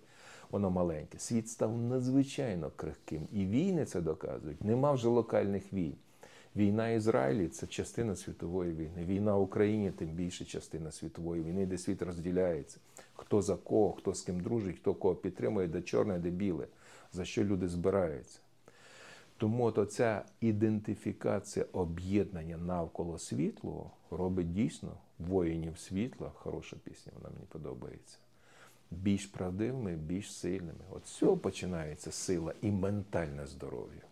Воно маленьке. Світ став надзвичайно крихким. І війни це доказують. Нема вже локальних війн. Війна Ізраїлі це частина світової війни. Війна в Україні тим більше частина світової війни, де світ розділяється. Хто за кого, хто з ким дружить, хто кого підтримує, де чорне, де біле, за що люди збираються. Тому от ця ідентифікація об'єднання навколо світлого робить дійсно воїнів світла, хороша пісня, вона мені подобається. Більш правдивими, більш сильними. От з цього починається сила і ментальне здоров'я.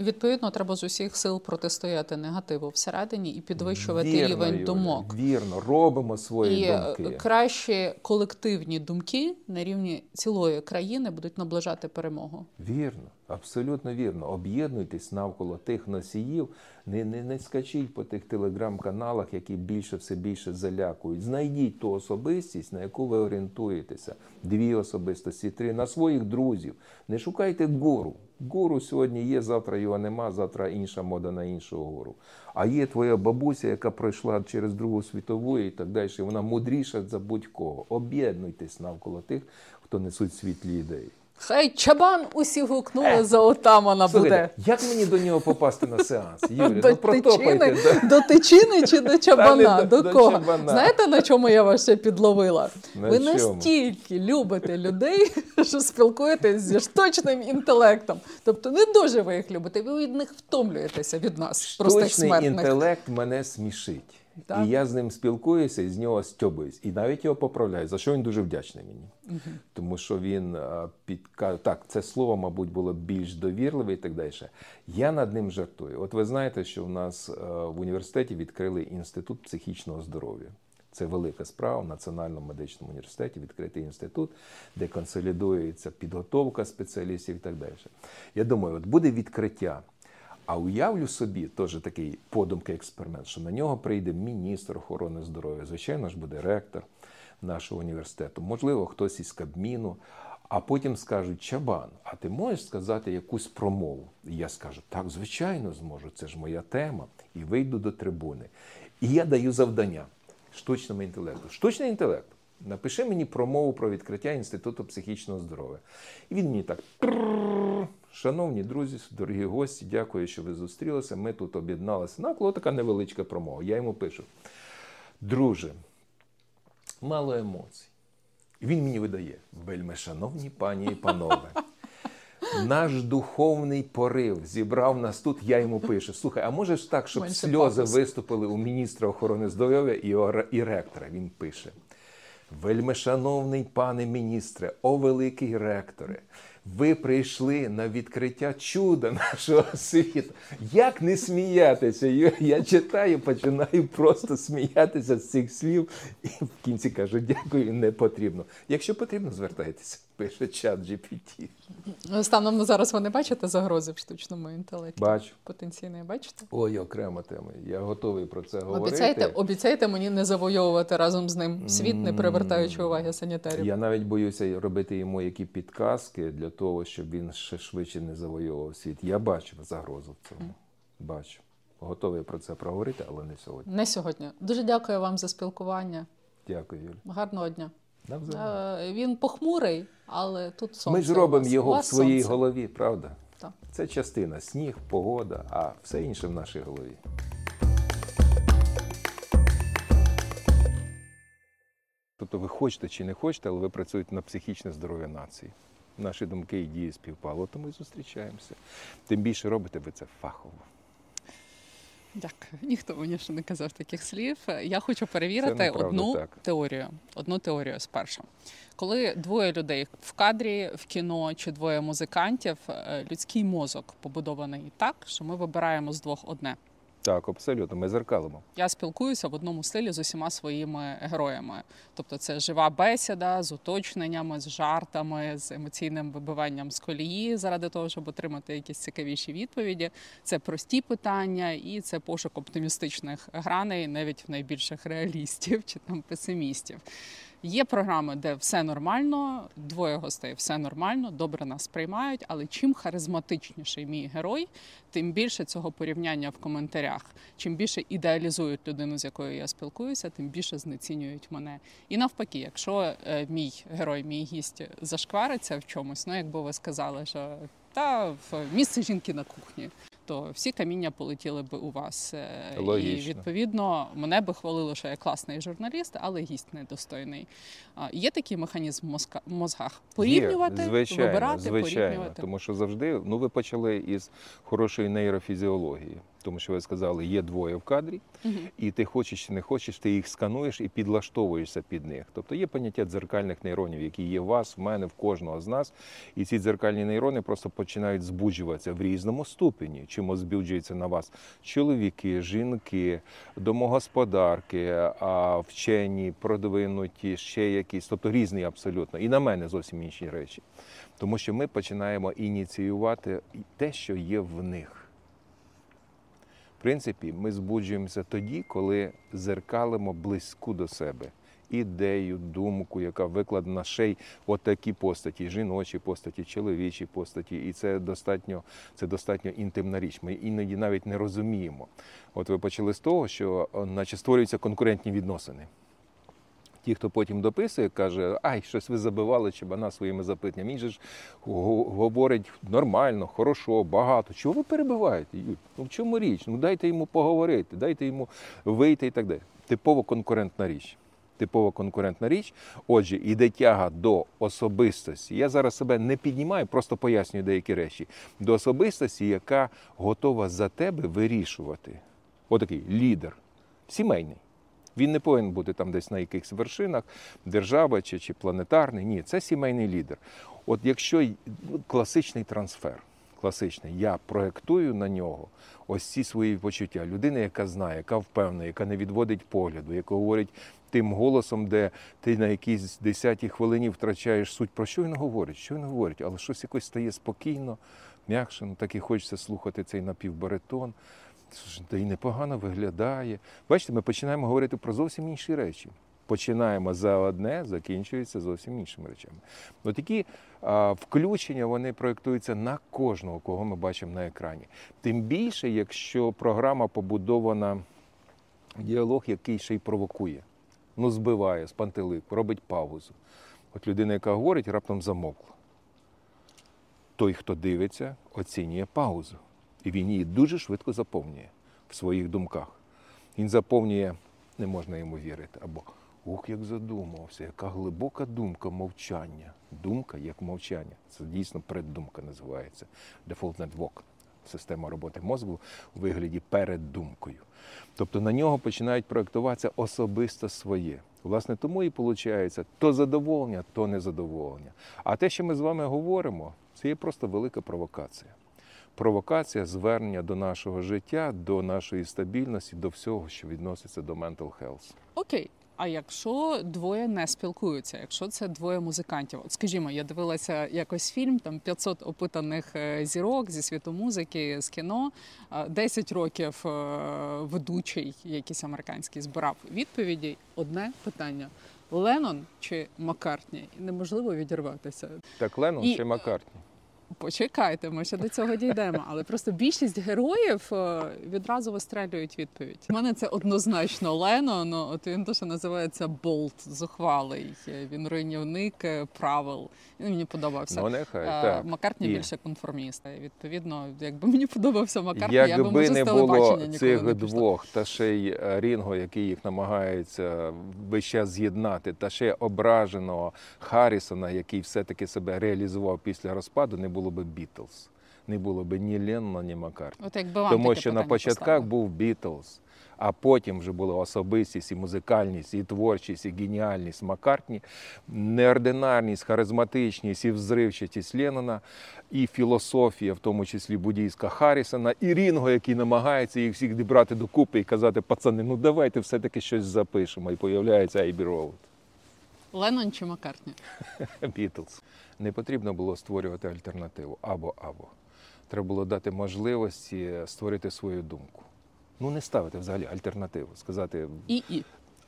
Відповідно, треба з усіх сил протистояти негативу всередині і підвищувати Вірно, рівень Юля, думок. Вірно, робимо свої і е, думки. кращі колективні думки на рівні цілої країни будуть наближати перемогу. Вірно, абсолютно вірно. Об'єднуйтесь навколо тих носіїв, не, не, не скачіть по тих телеграм-каналах, які більше все більше залякують. Знайдіть ту особистість, на яку ви орієнтуєтеся. Дві особистості, три, на своїх друзів. Не шукайте гуру. Гуру сьогодні є, завтра його нема, завтра інша мода на іншого гуру. А є твоя бабуся, яка пройшла через Другу світову і так далі. Вона мудріша за будь-кого. Об'єднуйтесь навколо тих, хто несуть світлі ідеї. Хай чабан усі гукнули за отамана буде. Як мені до нього попасти на сеанс? Юрій, До ну протопайте. тичини, да. до тичини чи до чабана? до- До, до кого? чабана. Знаєте, на чому я вас ще підловила? На Ви чому? настільки любите людей, що спілкуєтесь зі штучним інтелектом. Тобто не дуже ви їх любите, ви від них втомлюєтеся від нас, простих Штучний смертних. інтелект мене смішить. Так. І я з ним спілкуюся і з нього стьобуюсь. І навіть його поправляю, за що він дуже вдячний мені. Тому що він а, так, це слово, мабуть, було більш довірливе і так далі. Я над ним жартую. От ви знаєте, що в нас в університеті відкрили інститут психічного здоров'я. Це велика справа в Національному медичному університеті відкритий інститут, де консолідується підготовка спеціалістів і так далі. Я думаю, от буде відкриття. А уявлю собі теж такий подумки експеримент, що на нього прийде міністр охорони здоров'я, звичайно ж буде ректор нашого університету, можливо, хтось із Кабміну. А потім скажуть, Чабан, а ти можеш сказати якусь промову? І я скажу, так, звичайно, зможу, це ж моя тема. І вийду до трибуни. І я даю завдання штучному інтелекту. Штучний інтелект. Напиши мені промову про відкриття Інституту психічного здоров'я. І він мені так. Шановні друзі, дорогі гості, дякую, що ви зустрілися. Ми тут об'єдналися. Навколо така невеличка промова. Я йому пишу: Друже, мало емоцій. І він мені видає: вельми шановні пані і панове. Наш духовний порив зібрав нас тут. Я йому пишу: слухай, а може ж так, щоб Менше сльози пафосу. виступили у міністра охорони здоров'я і ректора? Він пише: Вельмишановний пане міністре, о великий ректоре, ви прийшли на відкриття чуда нашого світу. Як не сміятися? Я- читаю, починаю просто сміятися з цих слів, і в кінці кажу: дякую, не потрібно. Якщо потрібно, звертайтеся, пише чат GPT. Станом на зараз ви не бачите загрози в штучному інтелекті? Бачу. Потенційної бачите? Ой, окрема тема. Я готовий про це говорити. Обіцяєте, обіцяєте мені не завойовувати разом з ним світ, не привертаючи уваги санітарів. Я навіть боюся робити йому які підказки для того, щоб він ще швидше не завойовував світ. Я бачу загрозу в цьому. Бачу. Готовий про це проговорити, але не сьогодні. Не сьогодні. Дуже дякую вам за спілкування. Дякую, Юль. Гарного дня. Е, Він похмурий, але тут сонце. Ми ж робимо його в своїй сонце. голові, правда? Так. Це частина сніг, погода, а все інше в нашій голові. Тобто ви хочете чи не хочете, але ви працюєте на психічне здоров'я нації. Наші думки і дії співпало, тому і зустрічаємося. Тим більше робите ви це фахово. Дякую. Ніхто мені ще не казав таких слів. Я хочу перевірити одну так. теорію. Одну теорію спершу. Коли двоє людей в кадрі, в кіно чи двоє музикантів, е, людський мозок побудований так, що ми вибираємо з двох одне. Так, абсолютно, ми зеркалимо. Я спілкуюся в одному стилі з усіма своїми героями. Тобто, це жива бесіда з уточненнями, з жартами, з емоційним вибиванням з колії заради того, щоб отримати якісь цікавіші відповіді. Це прості питання і це пошук оптимістичних граней, навіть в найбільших реалістів чи там песимістів. Є програми, де все нормально, двоє гостей, все нормально, добре нас приймають. Але чим харизматичніший мій герой, тим більше цього порівняння в коментарях. Чим більше ідеалізують людину, з якою я спілкуюся, тим більше знецінюють мене. І навпаки, якщо е, мій герой, мій гість зашквариться в чомусь, ну якби ви сказали, що та в місце жінки на кухні. То всі каміння полетіли би у вас. Е, Логічно. І відповідно мене би хвалило, що я класний журналіст, але гість недостойний. Є такий механізм в мозка- в мозгах порівнювати, Є, звичайно, вибирати, звичайно, порівнювати. тому що завжди ну ви почали із хорошої нейрофізіології, тому що ви сказали, є двоє в кадрі, Мгм. і ти хочеш чи не хочеш, ти їх скануєш і підлаштовуєшся під них. Тобто є поняття дзеркальних нейронів, які є в вас, в мене, в кожного з нас. І ці дзеркальні нейрони просто починають збуджуватися в різному ступені. Чому збуджуються на вас чоловіки, жінки, домогосподарки, а вчені, продвинуті, ще якісь, тобто різні абсолютно. І на мене зовсім інші речі. Тому що ми починаємо ініціювати те, що є в них. Принципі, ми збуджуємося тоді, коли зеркалимо близьку до себе ідею, думку, яка викладена ще й отакі такі постаті, жіночі постаті, чоловічі постаті. І це достатньо, це достатньо інтимна річ. Ми іноді навіть не розуміємо. От ви почали з того, що наче створюються конкурентні відносини. Ті, хто потім дописує, каже, ай, щось ви забивали чебана своїми запитаннями. Він же ж говорить нормально, хорошо, багато. Чого ви перебиваєте? Ну в чому річ? Ну дайте йому поговорити, дайте йому вийти і так далі. Типово конкурентна річ. Типова конкурентна річ. Отже, іде тяга до особистості. Я зараз себе не піднімаю, просто пояснюю деякі речі. До особистості, яка готова за тебе вирішувати. Отакий лідер, сімейний. Він не повинен бути там десь на якихось вершинах держави чи, чи планетарний. Ні, це сімейний лідер. От якщо ну, класичний трансфер, класичний, я проєктую на нього ось ці свої почуття. Людина, яка знає, яка впевнена, яка не відводить погляду, яка говорить тим голосом, де ти на якійсь десятій хвилині втрачаєш суть. Про що він говорить? Що він говорить? Але щось якось стає спокійно, м'якше, ну так і хочеться слухати цей напівбаретон. Та й непогано виглядає. Бачите, ми починаємо говорити про зовсім інші речі. Починаємо за одне, закінчується зовсім іншими речами. От такі а, включення вони проєктуються на кожного, кого ми бачимо на екрані. Тим більше, якщо програма побудована діалог, який ще й провокує, ну збиває з робить паузу. От людина, яка говорить, раптом замовкла. Той, хто дивиться, оцінює паузу. І він її дуже швидко заповнює в своїх думках. Він заповнює, не можна йому вірити, або Ох, як задумався, яка глибока думка мовчання. Думка як мовчання. Це дійсно преддумка називається. Default Network. Система роботи мозку у вигляді перед думкою. Тобто на нього починають проєктуватися особисто своє. Власне, тому і виходить то задоволення, то незадоволення. А те, що ми з вами говоримо, це є просто велика провокація. Провокація звернення до нашого життя, до нашої стабільності, до всього, що відноситься до mental health. Окей. А якщо двоє не спілкуються, якщо це двоє музикантів, от скажімо, я дивилася якось фільм, там 500 опитаних е, зірок зі світу музики, з кіно, е, 10 років е, ведучий, якийсь американський, збирав відповіді. Одне питання: Леннон чи Маккартні? Неможливо відірватися. Так Леннон І- чи Маккартні? Почекайте, ми ще до цього дійдемо. Але просто більшість героїв е, відразу вистрелюють відповідь. У мене це однозначно Лено. Ну от він що називається Болт, зухвалий. Він руйнівник е, правил. Він мені подобався. Ну, нехай, Е, так. Маккартні І- більше конформіст. Відповідно, якби мені подобався Маккартні, я би може з не телебачення було ніколи цих не двох, та ще й Рінго, який їх намагається весь час з'єднати, та ще ображеного Харрісона, який все-таки себе реалізував після розпаду, не було би Бітлз. Не було би ні Леннона, ні Маккартні. От якби вам Тому таке що на питання початках поставили. був Бітлз, а потім вже була особистість, і музикальність, і творчість, і геніальність Маккартні, неординарність, харизматичність і взривчатість Леннона, і філософія, в тому числі буддійська Харрісона, і Рінго, який намагається їх всіх зібрати докупи і казати, пацани, ну давайте все-таки щось запишемо. І появляється Abbey Road. Леннон чи Маккартні? Бітлз. Не потрібно було створювати альтернативу або-або. Треба було дати можливості створити свою думку. Ну, не ставити взагалі альтернативу, сказати, І і.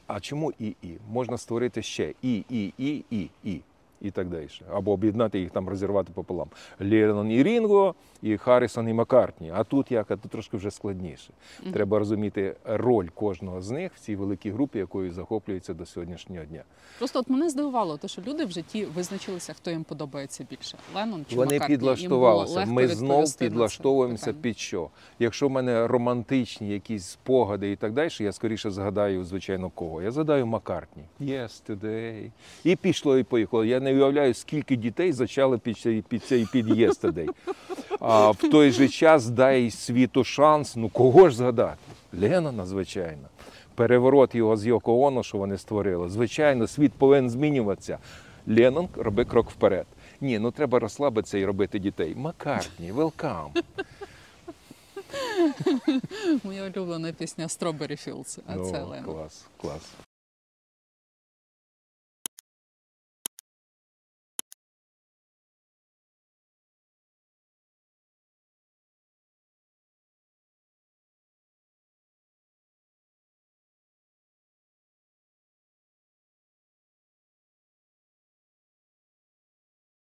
а чому і і? Можна створити ще і, і, і, і, і. І так далі. Або об'єднати їх там, розірвати пополам. Леннон і Рінго, і Харрісон і Маккартні. А тут як? А тут трошки вже складніше. Треба розуміти роль кожного з них в цій великій групі, якою захоплюється до сьогоднішнього дня. Просто от мене здивувало, те, що люди в житті визначилися, хто їм подобається більше. Леннон чи Вони Маккартні. Підлаштувалися. Ми знов підлаштовуємося під що? Якщо в мене романтичні якісь спогади і так далі, я скоріше згадаю, звичайно, кого. Я згадаю Маккартні. Yesterday. І пішло, і поїхало. Я не уявляю, скільки дітей зачали під цей під цей під Yesterday. А в той же час дай світу шанс. Ну кого ж згадати? Леннона, звичайно. Переворот його з Йоко Оно, що вони створили. Звичайно, світ повинен змінюватися. Леннон, роби крок вперед. Ні, ну треба розслабитися і робити дітей. Маккартні, велкам. Моя улюблена пісня Strawberry Fields, а Ну, це Леннон. клас, клас.